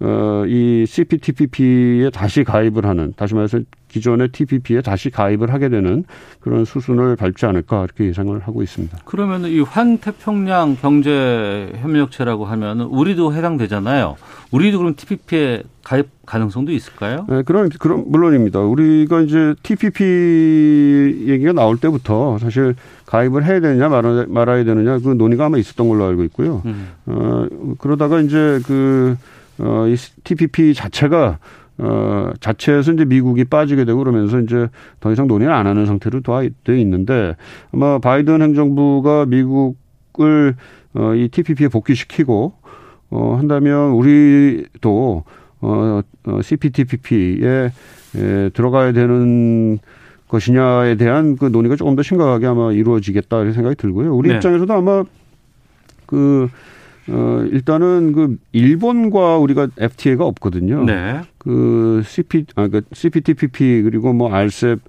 어, 이 CPTPP에 다시 가입을 하는, 다시 말해서 기존의 TPP에 다시 가입을 하게 되는 그런 수순을 밟지 않을까 이렇게 예상을 하고 있습니다. 그러면 이 환태평양 경제협력체라고 하면 우리도 해당되잖아요. 우리도 그럼 TPP에 가입 가능성도 있을까요? 네, 그런 그런 물론입니다. 우리가 이제 TPP 얘기가 나올 때부터 사실 가입을 해야 되느냐 말아, 말아야 되느냐 그 논의가 아마 있었던 걸로 알고 있고요. 음. 어, 그러다가 이제 그 어, 이 TPP 자체가 어, 자체에서 이제 미국이 빠지게 되고 그러면서 이제 더 이상 논의를 안 하는 상태로 돼 있는데 아마 바이든 행정부가 미국을 어, 이 TPP에 복귀시키고 어, 한다면 우리도 어, 어, CPTPP에 에, 들어가야 되는 것이냐에 대한 그 논의가 조금 더 심각하게 아마 이루어지겠다 이런 생각이 들고요. 우리 네. 입장에서도 아마 그 어, 일단은 그 일본과 우리가 FTA가 없거든요. 네. 그 CP 아 그 CPTPP 그리고 뭐 RCEP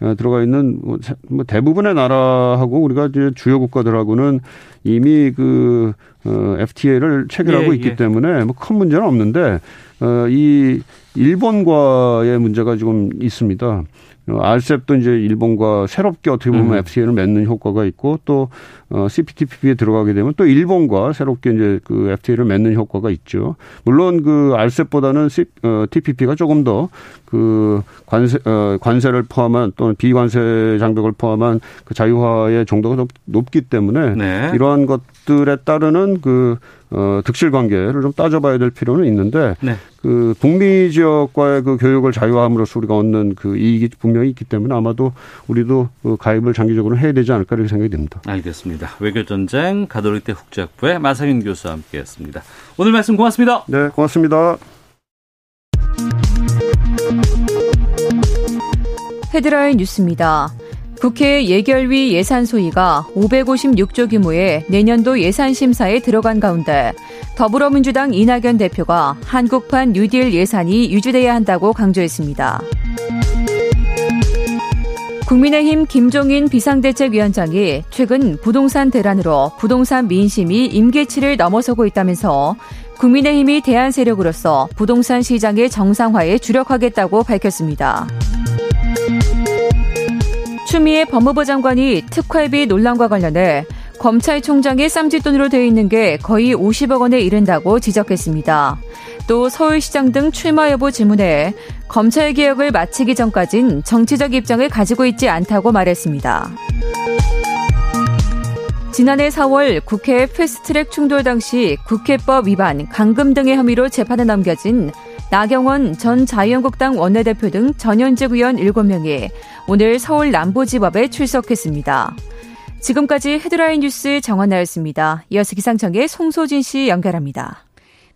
어, 들어가 있는 뭐, 뭐 대부분의 나라하고 우리가 이제 주요 국가들하고는 이미 그 어, FTA를 체결하고 예, 있기 예. 때문에 뭐 큰 문제는 없는데 어, 이 일본과의 문제가 지금 있습니다. 어, 알셉도 이제 일본과 새롭게 어떻게 보면 음. FTA를 맺는 효과가 있고 또 어, CPTPP에 들어가게 되면 또 일본과 새롭게 이제 그 FTA를 맺는 효과가 있죠. 물론 그 알셉보다는 C, 어, TPP가 조금 더 그 관세 어, 관세를 포함한 또는 비관세 장벽을 포함한 그 자유화의 정도가 더 높기 때문에 네. 이러한 것 들에 따르는 그 어, 득실 관계를 좀 따져봐야 될 필요는 있는데 네. 그 북미 지역과의 그 교육을 자유화함으로써 우리가 얻는 그 이익이 분명히 있기 때문에 아마도 우리도 그 가입을 장기적으로 해야 되지 않을까 이렇게 생각이 됩니다. 알겠습니다. 외교 전쟁 가톨릭대 국제학부의 마상윤 교수와 함께했습니다. 오늘 말씀 고맙습니다. 네, 고맙습니다. 헤드라인 뉴스입니다. 국회 예결위 예산 소위가 556조 규모의 내년도 예산 심사에 들어간 가운데 더불어민주당 이낙연 대표가 한국판 뉴딜 예산이 유지돼야 한다고 강조했습니다. 국민의힘 김종인 비상대책위원장이 최근 부동산 대란으로 부동산 민심이 임계치를 넘어서고 있다면서 국민의힘이 대안 세력으로서 부동산 시장의 정상화에 주력하겠다고 밝혔습니다. 추미애 법무부 장관이 특활비 논란과 관련해 검찰총장의 쌈짓돈으로 되어 있는 게 거의 50억 원에 이른다고 지적했습니다. 또 서울시장 등 출마 여부 질문에 검찰 개혁을 마치기 전까진 정치적 입장을 가지고 있지 않다고 말했습니다. 지난해 4월 국회 패스트트랙 충돌 당시 국회법 위반, 강금 등의 혐의로 재판에 넘겨진 나경원 전 자유한국당 원내대표 등 전현직 의원 7명이 오늘 서울 남부지법에 출석했습니다. 지금까지 헤드라인 뉴스 정원나였습니다. 이어서 기상청의 송소진 씨 연결합니다.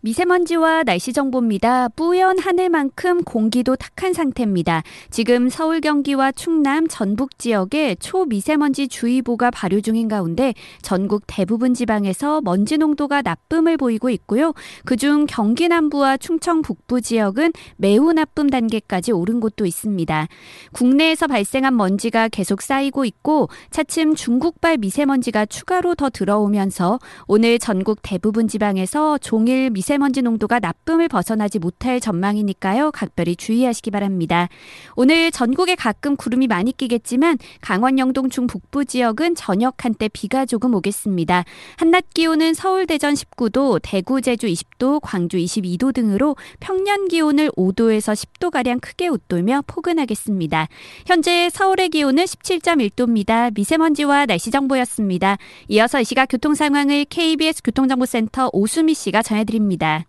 미세먼지와 날씨 정보입니다. 뿌연 하늘만큼 공기도 탁한 상태입니다. 지금 서울 경기와 충남 전북 지역에 초미세먼지 주의보가 발효 중인 가운데 전국 대부분 지방에서 먼지 농도가 나쁨을 보이고 있고요. 그중 경기 남부와 충청 북부 지역은 매우 나쁨 단계까지 오른 곳도 있습니다. 국내에서 발생한 먼지가 계속 쌓이고 있고 차츰 중국발 미세먼지가 추가로 더 들어오면서 오늘 전국 대부분 지방에서 종일 미세 미세먼지 농도가 나쁨을 벗어나지 못할 전망이니까요. 각별히 주의하시기 바랍니다. 오늘 전국에 가끔 구름이 많이 끼겠지만 강원 영동 중 북부 지역은 저녁 한때 비가 조금 오겠습니다. 한낮 기온은 서울 대전 19도, 대구 제주 20도, 광주 22도 등으로 평년 기온을 5도에서 10도 가량 크게 웃돌며 포근하겠습니다. 현재 서울의 기온은 17.1도입니다. 미세먼지와 날씨 정보였습니다. 이어서 이 시각 교통 상황을 KBS 교통정보센터 오수미 씨가 전해드립니다. 있습니다.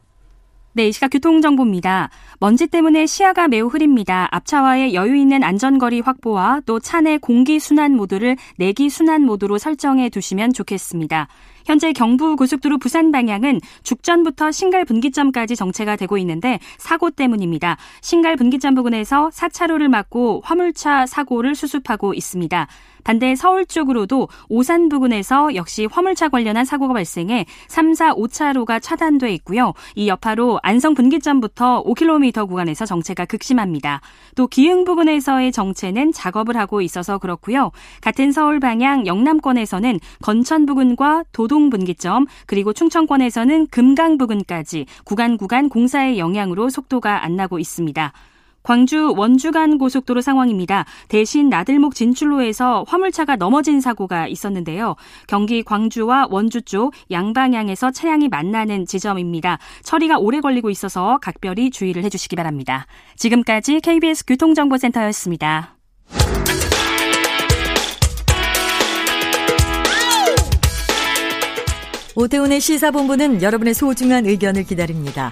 네, 이 시각 교통정보입니다. 먼지 때문에 시야가 매우 흐립니다. 앞차와의 여유 있는 안전거리 확보와 또 차내 공기 순환 모드를 내기 순환 모드로 설정해 두시면 좋겠습니다. 현재 경부 고속도로 부산 방향은 죽전부터 신갈 분기점까지 정체가 되고 있는데 사고 때문입니다. 신갈 분기점 부근에서 4차로를 막고 화물차 사고를 수습하고 있습니다. 반대 서울 쪽으로도 오산 부근에서 역시 화물차 관련한 사고가 발생해 3, 4, 5차로가 차단돼 있고요. 이 여파로 안성 분기점부터 5km 구간에서 정체가 극심합니다. 또 기흥 부근에서의 정체는 작업을 하고 있어서 그렇고요. 같은 서울 방향 영남권에서는 건천 부근과 도동 분기점 그리고 충청권에서는 금강 부근까지 구간 구간 공사의 영향으로 속도가 안 나고 있습니다. 광주 원주간 고속도로 상황입니다. 대신 나들목 진출로에서 화물차가 넘어진 사고가 있었는데요. 경기 광주와 원주 쪽 양방향에서 차량이 만나는 지점입니다. 처리가 오래 걸리고 있어서 각별히 주의를 해주시기 바랍니다. 지금까지 KBS 교통정보센터였습니다. 오태훈의 시사본부는 여러분의 소중한 의견을 기다립니다.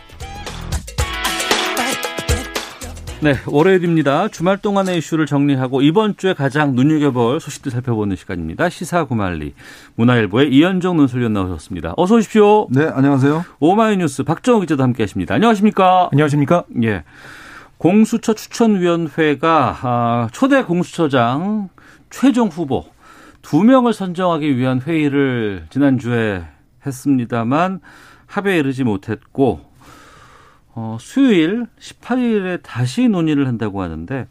네, 월요일입니다. 주말 동안의 이슈를 정리하고 이번 주에 가장 눈여겨볼 소식들 살펴보는 시간입니다. 시사구말리 문화일보의 이현정 논설위원 나오셨습니다. 어서 오십시오. 네, 안녕하세요. 오마이뉴스 박정호 기자도 함께하십니다. 안녕하십니까? 안녕하십니까? 예. 공수처 추천위원회가 아, 초대 공수처장 최종 후보 두 명을 선정하기 위한 회의를 지난주에 했습니다만 합의에 이르지 못했고 어, 수요일 18일에 다시 논의를 한다고 하는데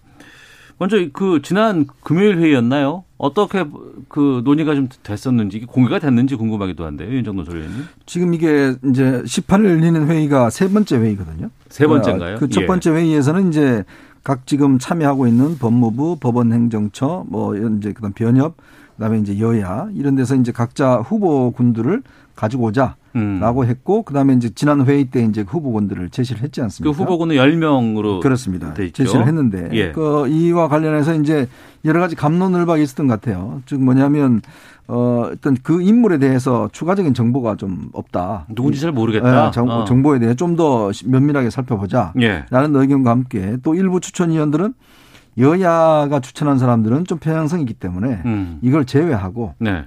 먼저 그 지난 금요일 회의였나요? 어떻게 그 논의가 좀 됐었는지 공개가 됐는지 궁금하기도 한데요, 윤정도 소리님. 지금 이게 이제 18일 열리는 회의가 세 번째 회의거든요. 세 번째인가요? 그첫 예. 번째 회의에서는 이제 각 지금 참여하고 있는 법무부, 법원행정처, 뭐 이제 그다음 변협, 그다음에 이제 여야 이런 데서 이제 각자 후보군들을 가지고 오자. 음. 라고 했고 그다음에 이제 지난 회의 때 이제 후보군들을 제시를 했지 않습니까? 그 후보군은 10명으로 그렇습니다. 제시를 했는데 예. 그 이와 관련해서 이제 여러 가지 감론을박이 있었던 것 같아요. 즉 뭐냐면 어 어떤 그 인물에 대해서 추가적인 정보가 좀 없다. 누군지 잘 모르겠다. 네, 정, 어. 보에 대해 좀 더 면밀하게 살펴보자. 예. 라는 의견과 함께 또 일부 추천 위원들은 여야가 추천한 사람들은 좀 편향성이 있기 때문에 음. 이걸 제외하고 네.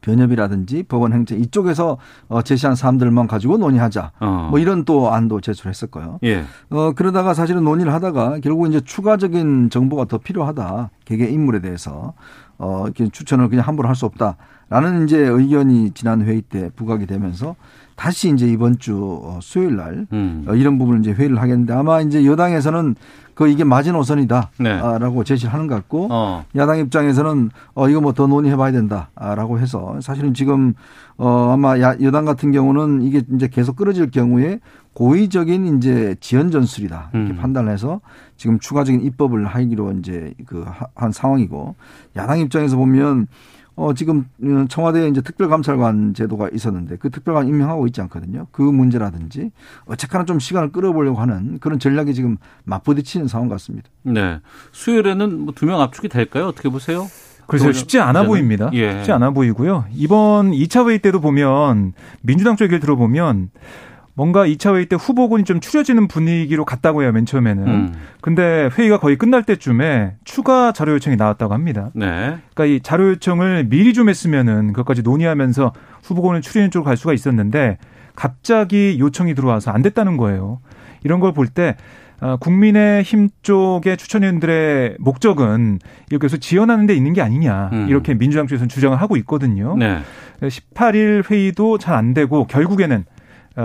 변협이라든지 법원 행정 이쪽에서 어, 제시한 사람들만 가지고 논의하자. 어. 뭐 이런 또 안도 제출했었고요. 예. 어 그러다가 사실은 논의를 하다가 결국 이제 추가적인 정보가 더 필요하다. 개개 인물에 대해서 어 이렇게 추천을 그냥 함부로 할 수 없다 라는 이제 의견이 지난 회의 때 부각이 되면서 다시 이제 이번 주 어, 수요일 날 음. 어, 이런 부분을 이제 회의를 하겠는데 아마 이제 여당에서는 그 이게 마지노선이다라고 네. 제시를 하는 것 같고 어. 야당 입장에서는 어 이거 뭐 더 논의해봐야 된다라고 해서 사실은 지금 어 아마 야, 여당 같은 경우는 이게 이제 계속 끌어질 경우에 고의적인 이제 지연 전술이다 이렇게 음. 판단해서 지금 추가적인 입법을 하기로 이제 그 한 상황이고 야당 입장에서 보면 어, 지금 청와대에 이제 특별감찰관 제도가 있었는데 그 특별관 임명하고 있지 않거든요. 그 문제라든지 어쨌거나 좀 시간을 끌어보려고 하는 그런 전략이 지금 맞부딪히는 상황 같습니다. 네. 수요일에는 뭐 두 명 압축이 될까요? 어떻게 보세요? 글쎄요, 쉽지 않아 보입니다. 예. 쉽지 않아 보이고요. 이번 2차 회의 때도 보면 민주당 쪽 얘기를 들어보면 뭔가 2차 회의 때 후보군이 좀 추려지는 분위기로 갔다고 해요, 맨 처음에는. 음. 근데 회의가 거의 끝날 때쯤에 추가 자료 요청이 나왔다고 합니다. 네. 그러니까 이 자료 요청을 미리 좀 했으면은 그것까지 논의하면서 후보군을 추리는 쪽으로 갈 수가 있었는데 갑자기 요청이 들어와서 안 됐다는 거예요. 이런 걸 볼때 어, 국민의힘 쪽의 추천위원들의 목적은 이렇게 해서 지원하는 데 있는 게 아니냐. 음. 이렇게 민주당 쪽에서는 주장을 하고 있거든요. 네. 18일 회의도 잘 안 되고 결국에는 어,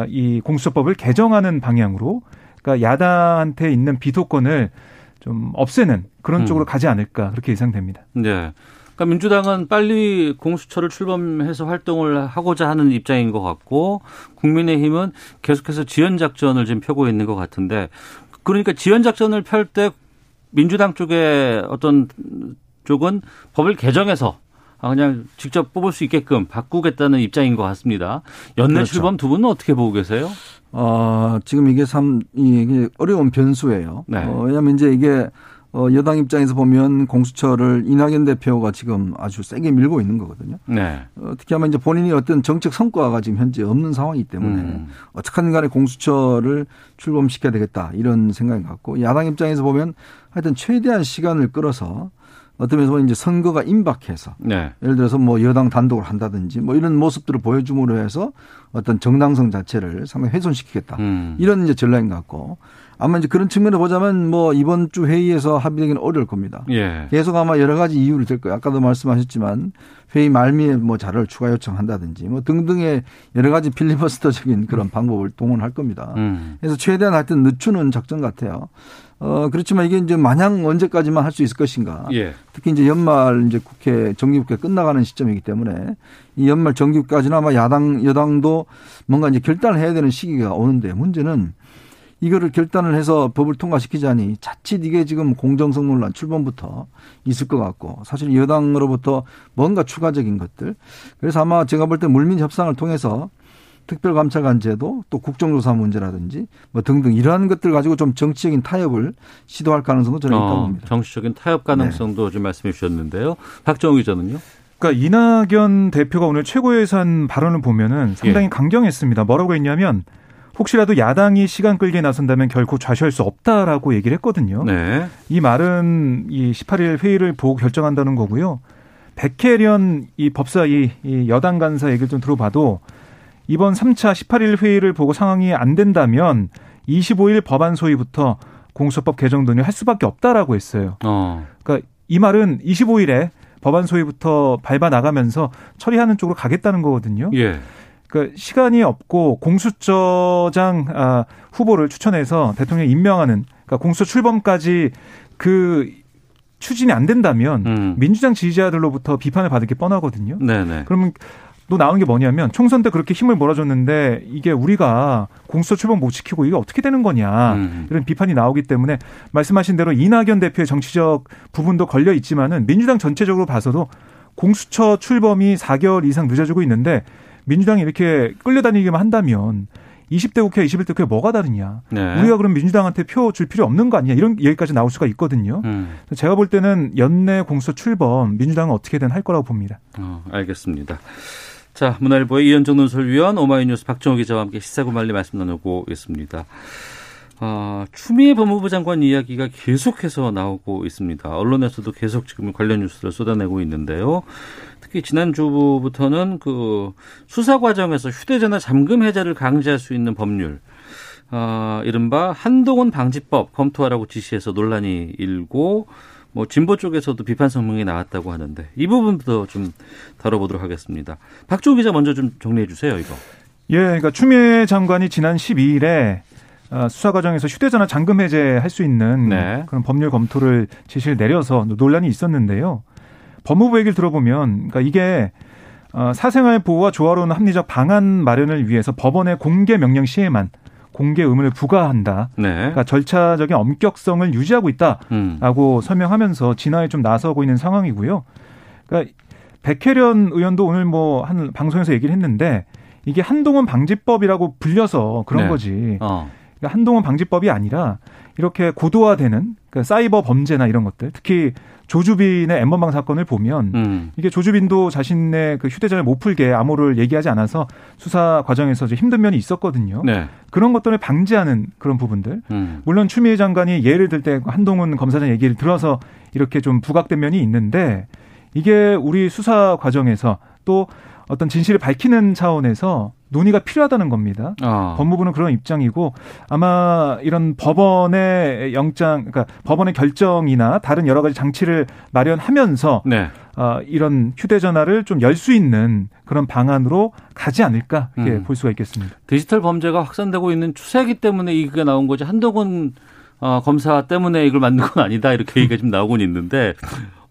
이 공수처법을 개정하는 방향으로 그러니까 야당한테 있는 비토권을 좀 없애는 그런 음. 쪽으로 가지 않을까 그렇게 예상됩니다. 네. 그러니까 민주당은 빨리 공수처를 출범해서 활동을 하고자 하는 입장인 것 같고 국민의힘은 계속해서 지연 작전을 지금 펴고 있는 것 같은데 그러니까 지연 작전을 펼 때 민주당 쪽에 어떤 쪽은 법을 개정해서 아, 그냥 직접 뽑을 수 있게끔 바꾸겠다는 입장인 것 같습니다. 연내 그렇죠. 출범 두 분은 어떻게 보고 계세요? 어, 지금 이게 참 이게 어려운 변수예요. 네. 어, 왜냐하면 이제 이게 어, 여당 입장에서 보면 공수처를 이낙연 대표가 지금 아주 세게 밀고 있는 거거든요. 네. 어, 특히 아마 이제 본인이 어떤 정책 성과가 지금 현재 없는 상황이기 때문에 음. 어떻게든 간에 공수처를 출범시켜야 되겠다 이런 생각인 것 같고 야당 입장에서 보면 하여튼 최대한 시간을 끌어서 어떤 면에서 이제 선거가 임박해서 네. 예를 들어서 뭐 여당 단독을 한다든지 뭐 이런 모습들을 보여줌으로 해서 어떤 정당성 자체를 상당히 훼손시키겠다 음. 이런 이제 전략인 것 같고 아마 이제 그런 측면을 보자면 뭐 이번 주 회의에서 합의되기는 어려울 겁니다. 예. 계속 아마 여러 가지 이유를 들 거예요. 아까도 말씀하셨지만 회의 말미에 뭐 자료를 추가 요청한다든지 뭐 등등의 여러 가지 필리버스터적인 그런 방법을 동원할 겁니다. 음. 그래서 최대한 하여튼 늦추는 작전 같아요. 어, 그렇지만 이게 이제 마냥 언제까지만 할 수 있을 것인가. 예. 특히 이제 연말 이제 국회, 정기국회 끝나가는 시점이기 때문에 이 연말 정기국까지는 아마 야당, 여당도 뭔가 이제 결단을 해야 되는 시기가 오는데 문제는 이거를 결단을 해서 법을 통과시키자니 자칫 이게 지금 공정성 논란 출범부터 있을 것 같고 사실 여당으로부터 뭔가 추가적인 것들 그래서 아마 제가 볼 때 물민 협상을 통해서 특별감찰관 제도 또 국정조사 문제라든지 뭐 등등 이러한 것들 가지고 좀 정치적인 타협을 시도할 가능성도 저는 있다고 어, 봅니다. 정치적인 타협 가능성도 네. 좀 말씀해 주셨는데요. 박정우 기자는요? 그러니까 이낙연 대표가 오늘 최고예산 발언을 보면은 상당히 예. 강경했습니다. 뭐라고 했냐면 혹시라도 야당이 시간 끌기에 나선다면 결코 좌시할 수 없다라고 얘기를 했거든요. 네. 이 말은 이 18일 회의를 보고 결정한다는 거고요. 백혜련 이 법사 이, 이 여당 간사 얘기를 좀 들어봐도 이번 3차 18일 회의를 보고 상황이 안 된다면 25일 법안 소위부터 공수처법 개정 논의를 할 수밖에 없다라고 했어요. 어. 그러니까 이 말은 25일에 법안 소위부터 밟아 나가면서 처리하는 쪽으로 가겠다는 거거든요. 예. 그러니까 시간이 없고 공수처장 아, 후보를 추천해서 대통령 임명하는 그러니까 공수처 출범까지 그 추진이 안 된다면 음. 민주당 지지자들로부터 비판을 받을 게 뻔하거든요. 네네. 그러면 또 나온 게 뭐냐면 총선 때 그렇게 힘을 몰아줬는데 이게 우리가 공수처 출범 못 지키고 이게 어떻게 되는 거냐 음. 이런 비판이 나오기 때문에 말씀하신 대로 이낙연 대표의 정치적 부분도 걸려 있지만은 민주당 전체적으로 봐서도 공수처 출범이 4개월 이상 늦어지고 있는데 민주당이 이렇게 끌려다니기만 한다면 20대 국회, 21대 국회 뭐가 다르냐. 네. 우리가 그럼 민주당한테 표 줄 필요 없는 거 아니냐. 이런 얘기까지 나올 수가 있거든요. 음. 제가 볼 때는 연내 공수처 출범 민주당은 어떻게든 할 거라고 봅니다. 어, 알겠습니다. 자, 문화일보의 이현정 논설위원, 오마이뉴스 박정호 기자와 함께 시사구말리 말씀 나누고 있습니다. 어, 추미애 법무부 장관 이야기가 계속해서 나오고 있습니다. 언론에서도 계속 지금 관련 뉴스를 쏟아내고 있는데요. 특히 지난주부터는 그 수사 과정에서 휴대전화 잠금 해제를 강제할 수 있는 법률, 어, 이른바 한동훈 방지법 검토하라고 지시해서 논란이 일고 뭐 진보 쪽에서도 비판 성명이 나왔다고 하는데 이 부분부터 좀 다뤄보도록 하겠습니다. 박조 기자 먼저 좀 정리해 주세요, 이거. 예, 그러니까 추미애 장관이 지난 12일에 어, 수사 과정에서 휴대전화 잠금 해제할 수 있는 네. 그런 법률 검토를 지시를 내려서 논란이 있었는데요. 법무부 얘기를 들어보면, 그러니까 이게 어, 사생활 보호와 조화로운 합리적 방안 마련을 위해서 법원의 공개 명령 시에만 공개 의무를 부과한다. 네. 그러니까 절차적인 엄격성을 유지하고 있다라고 음. 설명하면서 진화에 좀 나서고 있는 상황이고요. 그러니까 백혜련 의원도 오늘 뭐 한 방송에서 얘기를 했는데 이게 한동훈 방지법이라고 불려서 그런 네. 거지. 어. 그러니까 한동훈 방지법이 아니라 이렇게 고도화되는 그 사이버 범죄나 이런 것들, 특히 조주빈의 엠번방 사건을 보면 음. 이게 조주빈도 자신의 그 휴대전화를 못 풀게 암호를 얘기하지 않아서 수사 과정에서 힘든 면이 있었거든요. 네. 그런 것들을 방지하는 그런 부분들. 음. 물론 추미애 장관이 예를 들 때 한동훈 검사장 얘기를 들어서 이렇게 좀 부각된 면이 있는데 이게 우리 수사 과정에서 또 어떤 진실을 밝히는 차원에서 논의가 필요하다는 겁니다. 어. 법무부는 그런 입장이고 아마 이런 법원의 영장, 그러니까 법원의 결정이나 다른 여러 가지 장치를 마련하면서 네. 어, 이런 휴대전화를 좀 열 수 있는 그런 방안으로 가지 않을까 이렇게 음. 볼 수가 있겠습니다. 디지털 범죄가 확산되고 있는 추세기 때문에 이게 나온 거지 한동훈 어, 검사 때문에 이걸 만든 건 아니다 이렇게 얘기가 좀 나오곤 있는데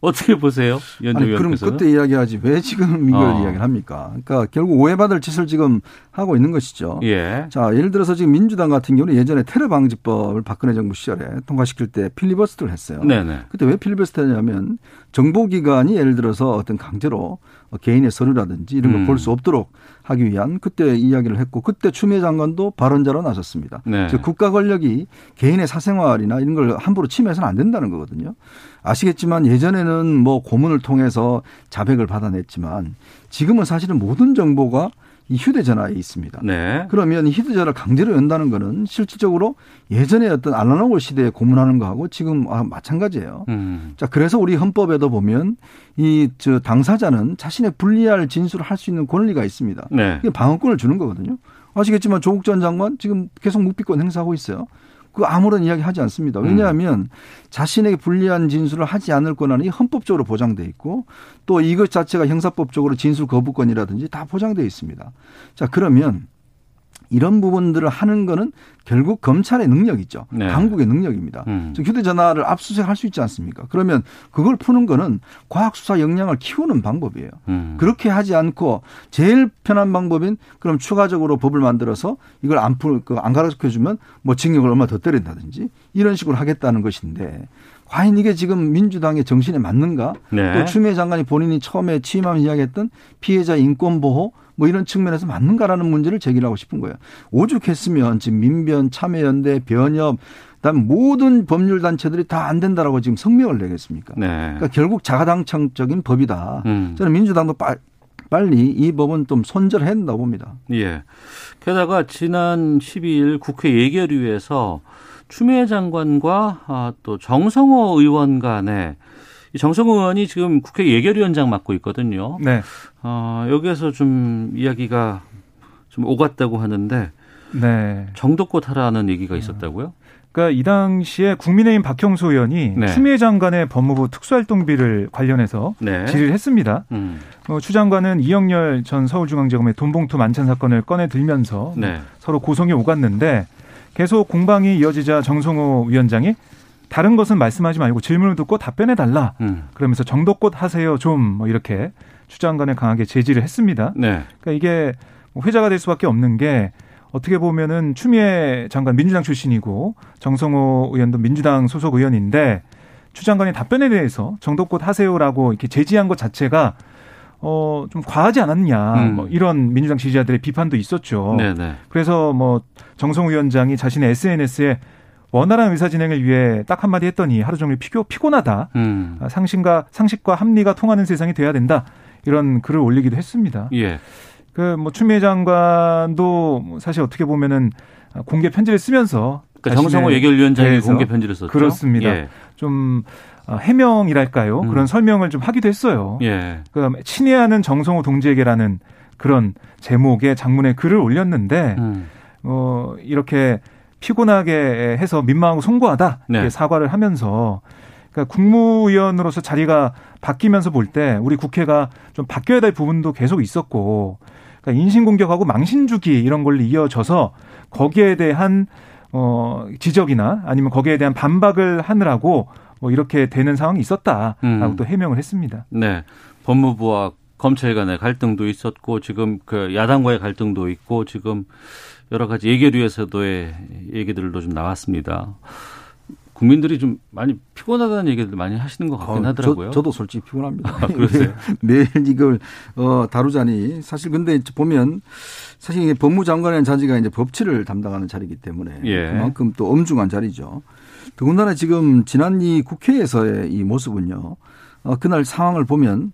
어떻게 보세요, 아니, 그럼 그때 이야기하지 왜 지금 이걸 어. 이야기를 합니까? 그러니까 결국 오해받을 짓을 지금 하고 있는 것이죠. 예. 자, 예를 들어서 지금 민주당 같은 경우는 예전에 테러 방지법을 박근혜 정부 시절에 통과시킬 때 필리버스터를 했어요. 네네. 그때 왜 필리버스터 했냐면 정보기관이 예를 들어서 어떤 강제로 개인의 서류라든지 이런 걸 볼수 음. 없도록 하기 위한 그때 이야기를 했고 그때 추미애 장관도 발언자로 나섰습니다. 네. 즉 국가 권력이 개인의 사생활이나 이런 걸 함부로 침해해서는 안 된다는 거거든요. 아시겠지만 예전에는 뭐 고문을 통해서 자백을 받아냈지만 지금은 사실은 모든 정보가 이 휴대전화에 있습니다. 네. 그러면 휴대전화를 강제로 연다는 거는 실질적으로 예전에 어떤 알라노골 시대에 고문하는 거하고 지금 아, 마찬가지예요. 음. 자, 그래서 우리 헌법에도 보면 이 저 당사자는 자신의 불리할 진술을 할 수 있는 권리가 있습니다. 네. 이게 방어권을 주는 거거든요. 아시겠지만 조국 전 장관 지금 계속 묵비권 행사하고 있어요. 그 아무런 이야기 하지 않습니다. 왜냐하면 음. 자신에게 불리한 진술을 하지 않을 권한이 헌법적으로 보장돼 있고 또 이것 자체가 형사법적으로 진술 거부권이라든지 다 보장돼 있습니다. 자, 그러면 이런 부분들을 하는 거는 결국 검찰의 능력이죠. 네. 당국의 능력입니다. 음. 휴대전화를 압수수색할 수 있지 않습니까? 그러면 그걸 푸는 거는 과학수사 역량을 키우는 방법이에요. 음. 그렇게 하지 않고 제일 편한 방법인 그럼 추가적으로 법을 만들어서 이걸 안, 푸, 안 가르쳐 주면 뭐 징역을 얼마 더 때린다든지 이런 식으로 하겠다는 것인데 과연 이게 지금 민주당의 정신에 맞는가? 네. 또 추미애 장관이 본인이 처음에 취임하면 이야기했던 피해자 인권 보호 뭐 이런 측면에서 맞는가라는 문제를 제기하고 싶은 거예요. 오죽했으면 지금 민변, 참여연대, 변협, 그다음 모든 법률 단체들이 다 안 된다라고 지금 성명을 내겠습니까? 네. 그러니까 결국 자가당착적인 법이다. 음. 저는 민주당도 빨, 빨리 이 법은 좀 손절해야 된다고 봅니다. 예. 게다가 지난 12일 국회 예결위에서 추미애 장관과 아, 또 정성호 의원 간에 정성호 의원이 지금 국회 예결위원장 맡고 있거든요. 네. 어, 여기에서 좀 이야기가 좀 오갔다고 하는데 네. 정도껏 하라는 얘기가 있었다고요? 그러니까 이 당시에 국민의힘 박형수 의원이 네. 추미애 장관의 법무부 특수활동비를 관련해서 네. 질의를 했습니다. 음. 어, 추 장관은 이영렬 전 서울중앙지검의 돈봉투 만찬 사건을 꺼내 들면서 네. 서로 고성이 오갔는데 계속 공방이 이어지자 정성호 위원장이 다른 것은 말씀하지 말고 질문을 듣고 답변해 달라. 음. 그러면서 정도껏 하세요 좀 뭐 이렇게 추장관에 강하게 제지를 했습니다. 네. 그러니까 이게 뭐 회자가 될 수밖에 없는 게 어떻게 보면은 추미애 장관 민주당 출신이고 정성호 의원도 민주당 소속 의원인데 추 장관의 답변에 대해서 정도껏 하세요라고 이렇게 제지한 것 자체가 어, 좀 과하지 않았냐, 음. 뭐 이런 민주당 지지자들의 비판도 있었죠. 네네. 그래서 뭐 정성호 위원장이 자신의 SNS에 원활한 의사 진행을 위해 딱 한마디 했더니 하루 종일 피고, 피곤하다. 음. 아, 상식과 상식과 합리가 통하는 세상이 돼야 된다. 이런 글을 올리기도 했습니다. 예. 그뭐 추미애 장관도 사실 어떻게 보면은 공개 편지를 쓰면서 그러니까 정성호 예결위원장이 공개 편지를 썼죠. 그렇습니다. 예. 좀 어, 해명이랄까요? 음. 그런 설명을 좀 하기도 했어요. 예. 그 친애하는 정성호 동지에게라는 그런 제목의 장문의 글을 올렸는데 음. 어, 이렇게 피곤하게 해서 민망하고 송구하다 네. 사과를 하면서 그러니까 국무위원으로서 자리가 바뀌면서 볼 때 우리 국회가 좀 바뀌어야 될 부분도 계속 있었고 그러니까 인신공격하고 망신주기 이런 걸로 이어져서 거기에 대한 어 지적이나 아니면 거기에 대한 반박을 하느라고 뭐 이렇게 되는 상황이 있었다라고 음. 또 해명을 했습니다. 네. 법무부와 검찰 간의 갈등도 있었고 지금 그 야당과의 갈등도 있고 지금 여러 가지 예결위에서도의 얘기들도 좀 나왔습니다. 국민들이 좀 많이 피곤하다는 얘기들 많이 하시는 것 같긴 어, 하더라고요. 저, 도 솔직히 피곤합니다. 아, 그러세요? 매일 이걸 어, 다루자니 사실 근데 보면 사실 이게 법무장관의 자리가 이제 법치를 담당하는 자리이기 때문에 예. 그만큼 또 엄중한 자리죠. 더군다나 지금 지난 이 국회에서의 이 모습은요. 어, 그날 상황을 보면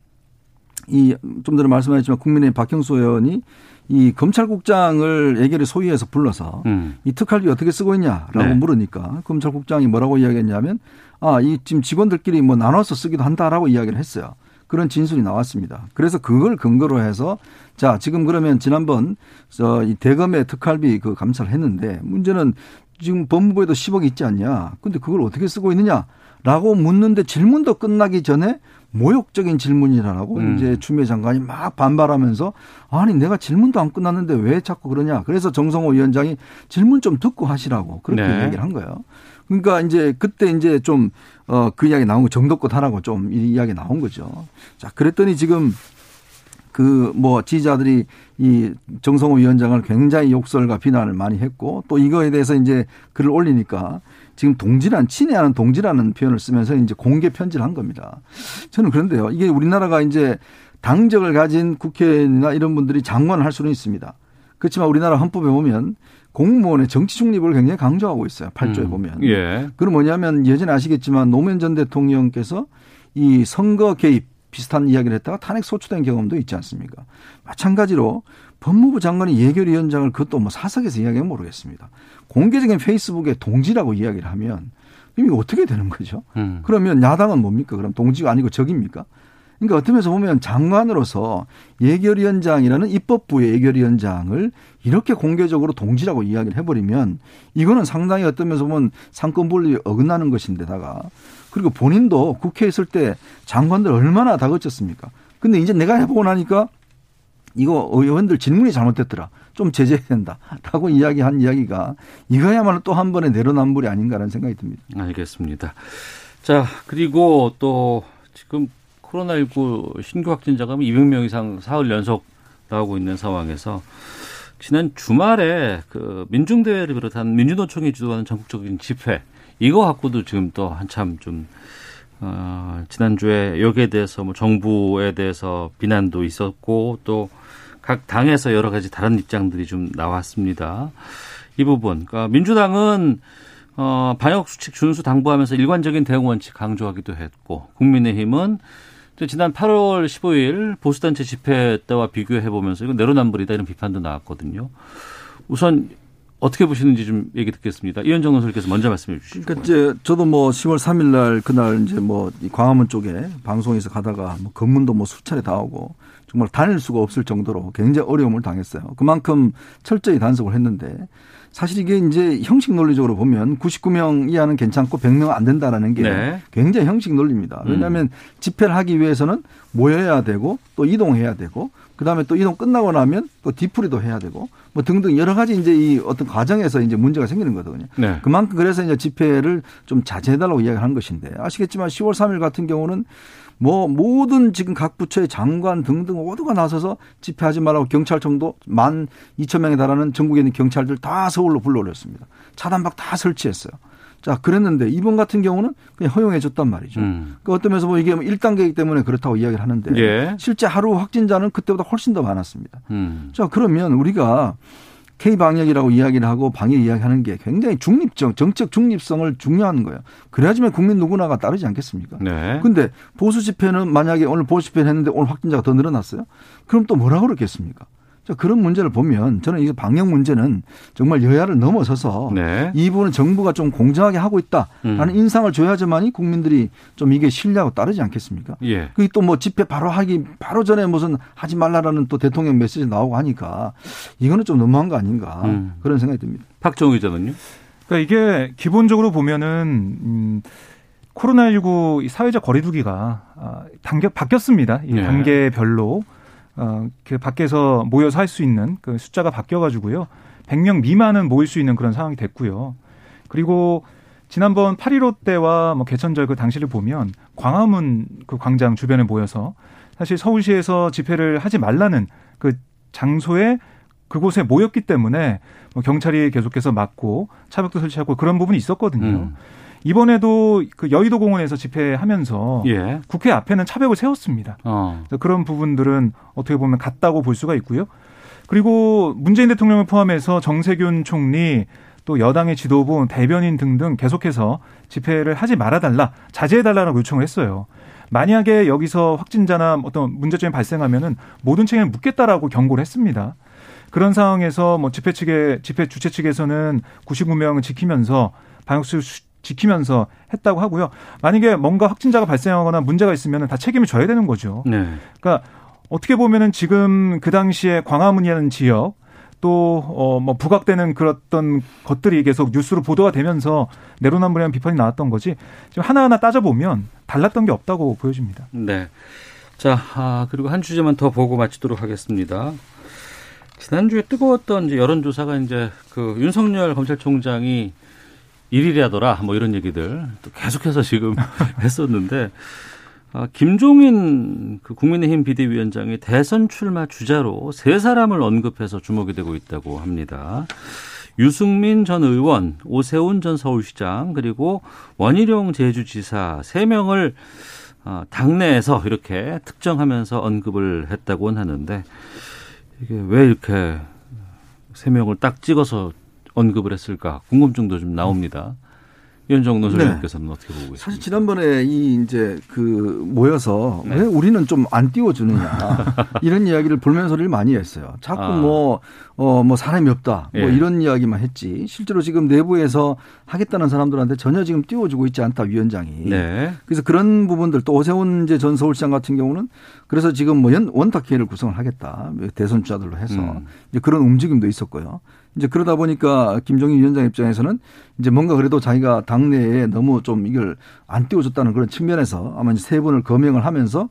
이 좀 전에 말씀하셨지만 국민의 박형수 의원이 이 검찰국장을 예결에 소위해서 불러서 음. 이 특활비 어떻게 쓰고 있냐라고 네. 물으니까 검찰국장이 뭐라고 이야기했냐면 아, 이 지금 직원들끼리 뭐 나눠서 쓰기도 한다라고 이야기를 했어요. 그런 진술이 나왔습니다. 그래서 그걸 근거로 해서 자, 지금 그러면 지난번 저이 대검의 특활비 그 감사를 했는데 문제는 지금 법무부에도 10억 있지 않냐. 근데 그걸 어떻게 쓰고 있느냐 라고 묻는데 질문도 끝나기 전에 모욕적인 질문이라고 음. 이제 추미애 장관이 막 반발하면서 아니 내가 질문도 안 끝났는데 왜 자꾸 그러냐. 그래서 정성호 위원장이 질문 좀 듣고 하시라고 그렇게 네. 이야기를 한 거예요. 그러니까 이제 그때 이제 좀 어 그 이야기 나온 거 정도껏 하라고 좀 이 이야기 나온 거죠. 자, 그랬더니 지금 그뭐 지지자들이 이 정성호 위원장을 굉장히 욕설과 비난을 많이 했고 또 이거에 대해서 이제 글을 올리니까 지금 동지란 친애하는 동지라는 표현을 쓰면서 이제 공개 편지를 한 겁니다. 저는 그런데요. 이게 우리나라가 이제 당적을 가진 국회의원이나 이런 분들이 장관을 할 수는 있습니다. 그렇지만 우리나라 헌법에 보면 공무원의 정치 중립을 굉장히 강조하고 있어요. 8조에 음. 보면. 예. 그럼 뭐냐면 예전에 아시겠지만 노무현 전 대통령께서 이 선거 개입 비슷한 이야기를 했다가 탄핵 소추된 경험도 있지 않습니까? 마찬가지로 법무부 장관이 예결위원장을 그것도 뭐 사석에서 이야기하면 모르겠습니다. 공개적인 페이스북에 동지라고 이야기를 하면 이거 어떻게 되는 거죠? 음. 그러면 야당은 뭡니까? 그럼 동지가 아니고 적입니까? 그러니까 어떤 면에서 보면 장관으로서 예결위원장이라는 입법부의 예결위원장을 이렇게 공개적으로 동지라고 이야기를 해버리면 이거는 상당히 어떤 면에서 보면 상권 분립이 어긋나는 것인데다가 그리고 본인도 국회에 있을 때 장관들 얼마나 다그쳤습니까? 근데 이제 내가 해보고 나니까 이거 의원들 질문이 잘못됐더라. 좀 제재해야 된다라고 이야기한 이야기가 이거야말로 또 한 번의 내로남불이 아닌가라는 생각이 듭니다. 알겠습니다. 자, 그리고 또 지금 코로나19 신규 확진자가 200명 이상 사흘 연속 나오고 있는 상황에서 지난 주말에 그 민중대회를 비롯한 민주노총이 주도하는 전국적인 집회 이거 갖고도 지금 또 한참 좀 어, 지난주에 여기에 대해서 뭐 정부에 대해서 비난도 있었고 또 각 당에서 여러 가지 다른 입장들이 좀 나왔습니다. 이 부분, 그러니까 민주당은 어, 방역 수칙 준수 당부하면서 일관적인 대응 원칙 강조하기도 했고 국민의힘은 지난 8월 15일 보수단체 집회 때와 비교해 보면서 이건 내로남불이다 이런 비판도 나왔거든요. 우선 어떻게 보시는지 좀 얘기 듣겠습니다. 이현정 논설께서 먼저 말씀해 주시죠. 그러니까 이제 저도 뭐 10월 3일 날 그날 이제 뭐 광화문 쪽에 방송에서 가다가 뭐 검문도 뭐 수차례 다 오고 정말 다닐 수가 없을 정도로 굉장히 어려움을 당했어요. 그만큼 철저히 단속을 했는데 사실 이게 이제 형식 논리적으로 보면 99명 이하는 괜찮고 100명 안 된다라는 게 네. 굉장히 형식 논리입니다. 왜냐하면 음. 집회를 하기 위해서는 모여야 되고 또 이동해야 되고 그다음에 또 이동 끝나고 나면 또 뒤풀이도 해야 되고 뭐 등등 여러 가지 이제 이 어떤 과정에서 이제 문제가 생기는 거거든요. 네. 그만큼 그래서 이제 집회를 좀 자제해달라고 이야기를 한 것인데 아시겠지만 10월 3일 같은 경우는 뭐 모든 지금 각 부처의 장관 등등 모두가 나서서 집회하지 말라고 경찰청도 만 2천 명에 달하는 전국에 있는 경찰들 다 서울로 불러올렸습니다. 차단박 다 설치했어요. 자, 그랬는데 이번 같은 경우는 그냥 허용해 줬단 말이죠. 음. 그 어떤 면에서 뭐 이게 1단계이기 뭐 때문에 그렇다고 이야기를 하는데 예. 실제 하루 확진자는 그때보다 훨씬 더 많았습니다. 음. 자, 그러면 우리가 K 방역이라고 이야기를 하고 방역 이야기하는 게 굉장히 중립적 정책 중립성을 중요한 거예요. 그래야지만 국민 누구나가 따르지 않겠습니까? 네. 근데 보수 집회는 만약에 오늘 보수 집회를 했는데 오늘 확진자가 더 늘어났어요. 그럼 또 뭐라 그러겠습니까? 그런 문제를 보면 저는 이게 방역 문제는 정말 여야를 넘어서서 네. 이 부분은 정부가 좀 공정하게 하고 있다라는 음. 인상을 줘야지만이 국민들이 좀 이게 신뢰하고 따르지 않겠습니까? 예. 그게 또 뭐 집회 바로 하기 바로 전에 무슨 하지 말라라는 또 대통령 메시지 나오고 하니까 이거는 좀 너무한 거 아닌가 음. 그런 생각이 듭니다. 박정우 기자는요? 그러니까 이게 기본적으로 보면은 음 코로나19 사회적 거리두기가 아, 단계 바뀌었습니다. 이 네. 단계별로 어, 그 밖에서 모여서 할 수 있는 그 숫자가 바뀌어가지고요. 100명 미만은 모일 수 있는 그런 상황이 됐고요. 그리고 지난번 8.15 때와 뭐 개천절 그 당시를 보면 광화문 그 광장 주변에 모여서 사실 서울시에서 집회를 하지 말라는 그 장소에 그곳에 모였기 때문에 뭐 경찰이 계속해서 막고 차벽도 설치하고 그런 부분이 있었거든요. 음. 이번에도 그 여의도 공원에서 집회하면서 예. 국회 앞에는 차벽을 세웠습니다. 어. 그런 부분들은 어떻게 보면 같다고 볼 수가 있고요. 그리고 문재인 대통령을 포함해서 정세균 총리 또 여당의 지도부 대변인 등등 계속해서 집회를 하지 말아달라 자제해달라고 요청을 했어요. 만약에 여기서 확진자나 어떤 문제점이 발생하면은 모든 책임을 묻겠다라고 경고를 했습니다. 그런 상황에서 뭐 집회 측에 집회 주최 측에서는 99명을 지키면서 방역수 지키면서 했다고 하고요. 만약에 뭔가 확진자가 발생하거나 문제가 있으면 다 책임을 져야 되는 거죠. 네. 그러니까 어떻게 보면은 지금 그 당시에 광화문이라는 지역 또, 어, 뭐, 부각되는 그런 것들이 계속 뉴스로 보도가 되면서 내로남불이라는 비판이 나왔던 거지, 지금 하나하나 따져보면 달랐던 게 없다고 보여집니다. 네. 자, 아, 그리고 한 주제만 더 보고 마치도록 하겠습니다. 지난주에 뜨거웠던 이제 여론조사가 이제 그 윤석열 검찰총장이 일일이하더라 뭐 이런 얘기들 또 계속해서 지금 했었는데 아, 김종인 그 국민의힘 비대위원장이 대선 출마 주자로 세 사람을 언급해서 주목이 되고 있다고 합니다. 유승민 전 의원, 오세훈 전 서울시장, 그리고 원희룡 제주지사 세 명을 어, 당내에서 이렇게 특정하면서 언급을 했다고는 하는데 이게 왜 이렇게 세 명을 딱 찍어서 언급을 했을까 궁금증도 좀 나옵니다. 윤정 노설님께서는 네. 어떻게 보고 계십니까? 사실 지난번에 이 이제 그 모여서 네. 왜 우리는 좀 안 띄워주느냐 이런 이야기를 볼면 소리를 많이 했어요. 자꾸 아. 뭐, 어, 뭐 사람이 없다 뭐 예. 이런 이야기만 했지 실제로 지금 내부에서 하겠다는 사람들한테 전혀 지금 띄워주고 있지 않다 위원장이. 네. 그래서 그런 부분들 또 오세훈 이제 전 서울시장 같은 경우는 그래서 지금 뭐 원탁회를 구성을 하겠다 대선 주자들로 해서 음. 이제 그런 움직임도 있었고요. 이제 그러다 보니까 김종인 위원장 입장에서는 이제 뭔가 그래도 자기가 당내에 너무 좀 이걸 안 띄워줬다는 그런 측면에서 아마 이제 세 분을 거명을 하면서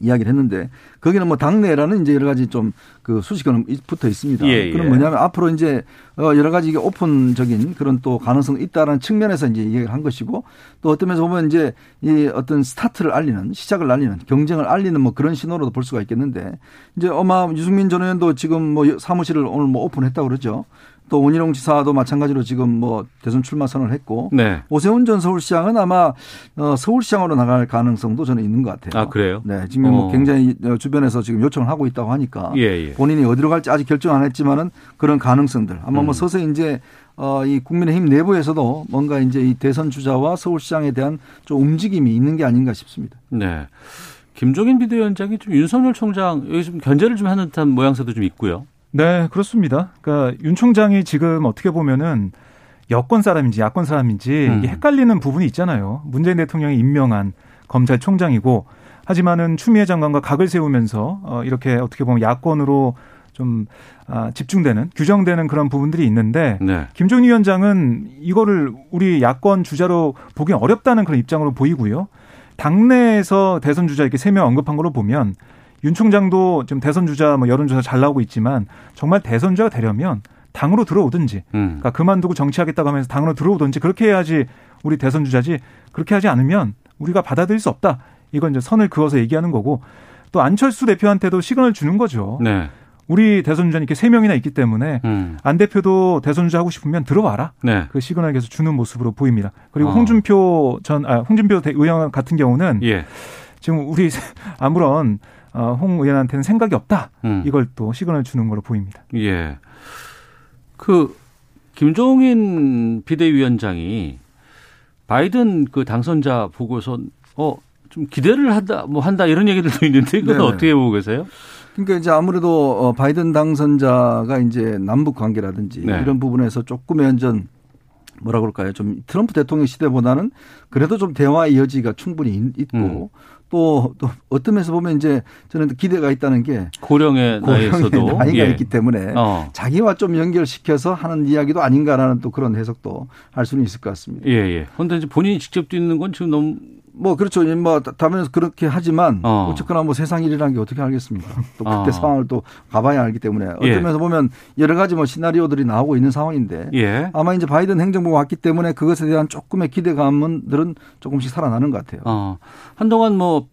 이야기를 했는데 거기는 뭐 당내라는 이제 여러 가지 좀 그 수식어는 붙어 있습니다. 예, 예. 그럼 뭐냐면 앞으로 이제 어 여러 가지 이게 오픈적인 그런 또 가능성이 있다라는 측면에서 이제 얘기를 한 것이고 또 어떤 면에서 보면 이제 이 어떤 스타트를 알리는 시작을 알리는 경쟁을 알리는 뭐 그런 신호로도 볼 수가 있겠는데 이제 어마 유승민 전 의원도 지금 뭐 사무실을 오늘 뭐 오픈했다고 그러죠. 또 원희룡 지사도 마찬가지로 지금 뭐 대선 출마 선언을 했고 네. 오세훈 전 서울시장은 아마 어 서울시장으로 나갈 가능성도 저는 있는 것 같아요. 아 그래요? 네, 지금 뭐 어. 뭐 굉장히 주변에서 지금 요청을 하고 있다고 하니까 예, 예. 본인이 어디로 갈지 아직 결정 안 했지만은 그런 가능성들 아마 뭐 음. 뭐 서서히 이제 어, 이 국민의힘 내부에서도 뭔가 이제 이 대선 주자와 서울시장에 대한 좀 움직임이 있는 게 아닌가 싶습니다. 네. 김종인 비대위원장이 좀 윤석열 총장 여기 좀 견제를 좀 하는 듯한 모양새도 좀 있고요. 네, 그렇습니다. 그러니까 윤 총장이 지금 어떻게 보면은 여권 사람인지 야권 사람인지 음. 헷갈리는 부분이 있잖아요. 문재인 대통령이 임명한 검찰총장이고 하지만은 추미애 장관과 각을 세우면서 어 이렇게 어떻게 보면 야권으로 좀 아, 집중되는 규정되는 그런 부분들이 있는데 네. 김종인 위원장은 이거를 우리 야권 주자로 보기 어렵다는 그런 입장으로 보이고요. 당내에서 대선 주자 이렇게 세 명 언급한 걸로 보면 윤 총장도 지금 대선 주자 뭐 여론조사 잘 나오고 있지만 정말 대선 주자가 되려면 당으로 들어오든지 음. 그러니까 그만두고 정치하겠다고 하면서 당으로 들어오든지 그렇게 해야지 우리 대선 주자지 그렇게 하지 않으면 우리가 받아들일 수 없다. 이건 이제 선을 그어서 얘기하는 거고 또 안철수 대표한테도 시간을 주는 거죠. 네. 우리 대선 주자는 이렇게 세 명이나 있기 때문에 음. 안 대표도 대선 주자 하고 싶으면 들어와라. 네. 그 시그널 계속 주는 모습으로 보입니다. 그리고 어. 홍준표 전 아, 홍준표 의원 같은 경우는 예. 지금 우리 아무런 어, 홍 의원한테는 생각이 없다. 음. 이걸 또 시그널 주는 걸로 보입니다. 예. 그 김종인 비대위원장이 바이든 그 당선자 보고서 어 좀 기대를 한다 뭐 한다 이런 얘기들도 있는데 그건 네 어떻게 보고 계세요? 그러니까 이제 아무래도 어, 바이든 당선자가 이제 남북 관계라든지 네. 이런 부분에서 조금의 연전 뭐라 그럴까요? 좀 트럼프 대통령 시대보다는 그래도 좀 대화의 여지가 충분히 있고 음. 또, 또 어떤 면에서 보면 이제 저는 기대가 있다는 게 고령의, 고령의 나이에서도 나이가 예. 있기 때문에 어. 자기와 좀 연결시켜서 하는 이야기도 아닌가라는 또 그런 해석도 할 수는 있을 것 같습니다. 예, 예. 그런데 이제 본인이 직접 뛰는 건 지금 너무 뭐 그렇죠. 뭐 다면서 그렇게 하지만 어. 쨌거나 뭐 세상 일이라는 게 어떻게 알겠습니까? 또 그때 어. 상황을 또 가봐야 알기 때문에 예. 면에서 보면 여러 가지 뭐 시나리오들이 나오고 있는 상황인데 예. 아마 이제 바이든 행정부가 왔기 때문에 그것에 대한 조금의 기대감들은 조금씩 살아나는 것 같아요. 어. 한동안 뭐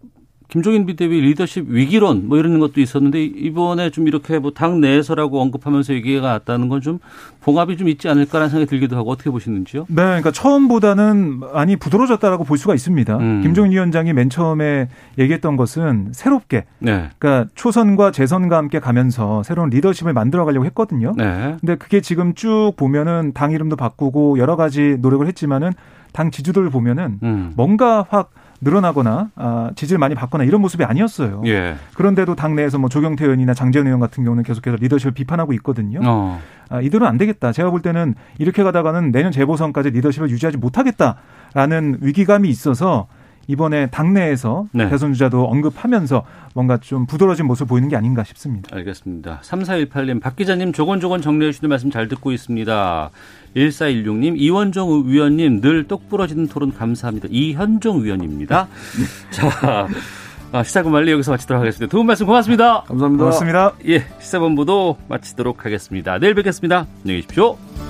김종인 비대위 리더십 위기론 뭐 이런 것도 있었는데 이번에 좀 이렇게 뭐 당 내에서라고 언급하면서 얘기가 왔다는 건 좀 봉합이 좀 있지 않을까라는 생각이 들기도 하고 어떻게 보시는지요? 네, 그러니까 처음보다는 많이 부드러졌다라고 볼 수가 있습니다. 음. 김종인 위원장이 맨 처음에 얘기했던 것은 새롭게, 네. 그러니까 초선과 재선과 함께 가면서 새로운 리더십을 만들어가려고 했거든요. 네. 근데 그게 지금 쭉 보면은 당 이름도 바꾸고 여러 가지 노력을 했지만은 당 지지도를 보면은 음. 뭔가 확 늘어나거나 아, 지지를 많이 받거나 이런 모습이 아니었어요. 예. 그런데도 당내에서 뭐 조경태 의원이나 장재현 의원 같은 경우는 계속해서 리더십을 비판하고 있거든요. 어. 아, 이들은 안 되겠다. 제가 볼 때는 이렇게 가다가는 내년 재보선까지 리더십을 유지하지 못하겠다라는 위기감이 있어서 이번에 당내에서 네. 대선 주자도 언급하면서 뭔가 좀 부드러워진 모습을 보이는 게 아닌가 싶습니다. 알겠습니다. 3418님, 박 기자님 조곤조곤 정리해 주시는 말씀 잘 듣고 있습니다. 1416님, 이원종 위원님 늘 똑부러지는 토론 감사합니다. 이현종 위원입니다. 자, 아, 시사본 말리 여기서 마치도록 하겠습니다. 도움 말씀 고맙습니다. 감사합니다. 고맙습니다. 예, 시사본부도 마치도록 하겠습니다. 내일 뵙겠습니다. 안녕히 계십시오.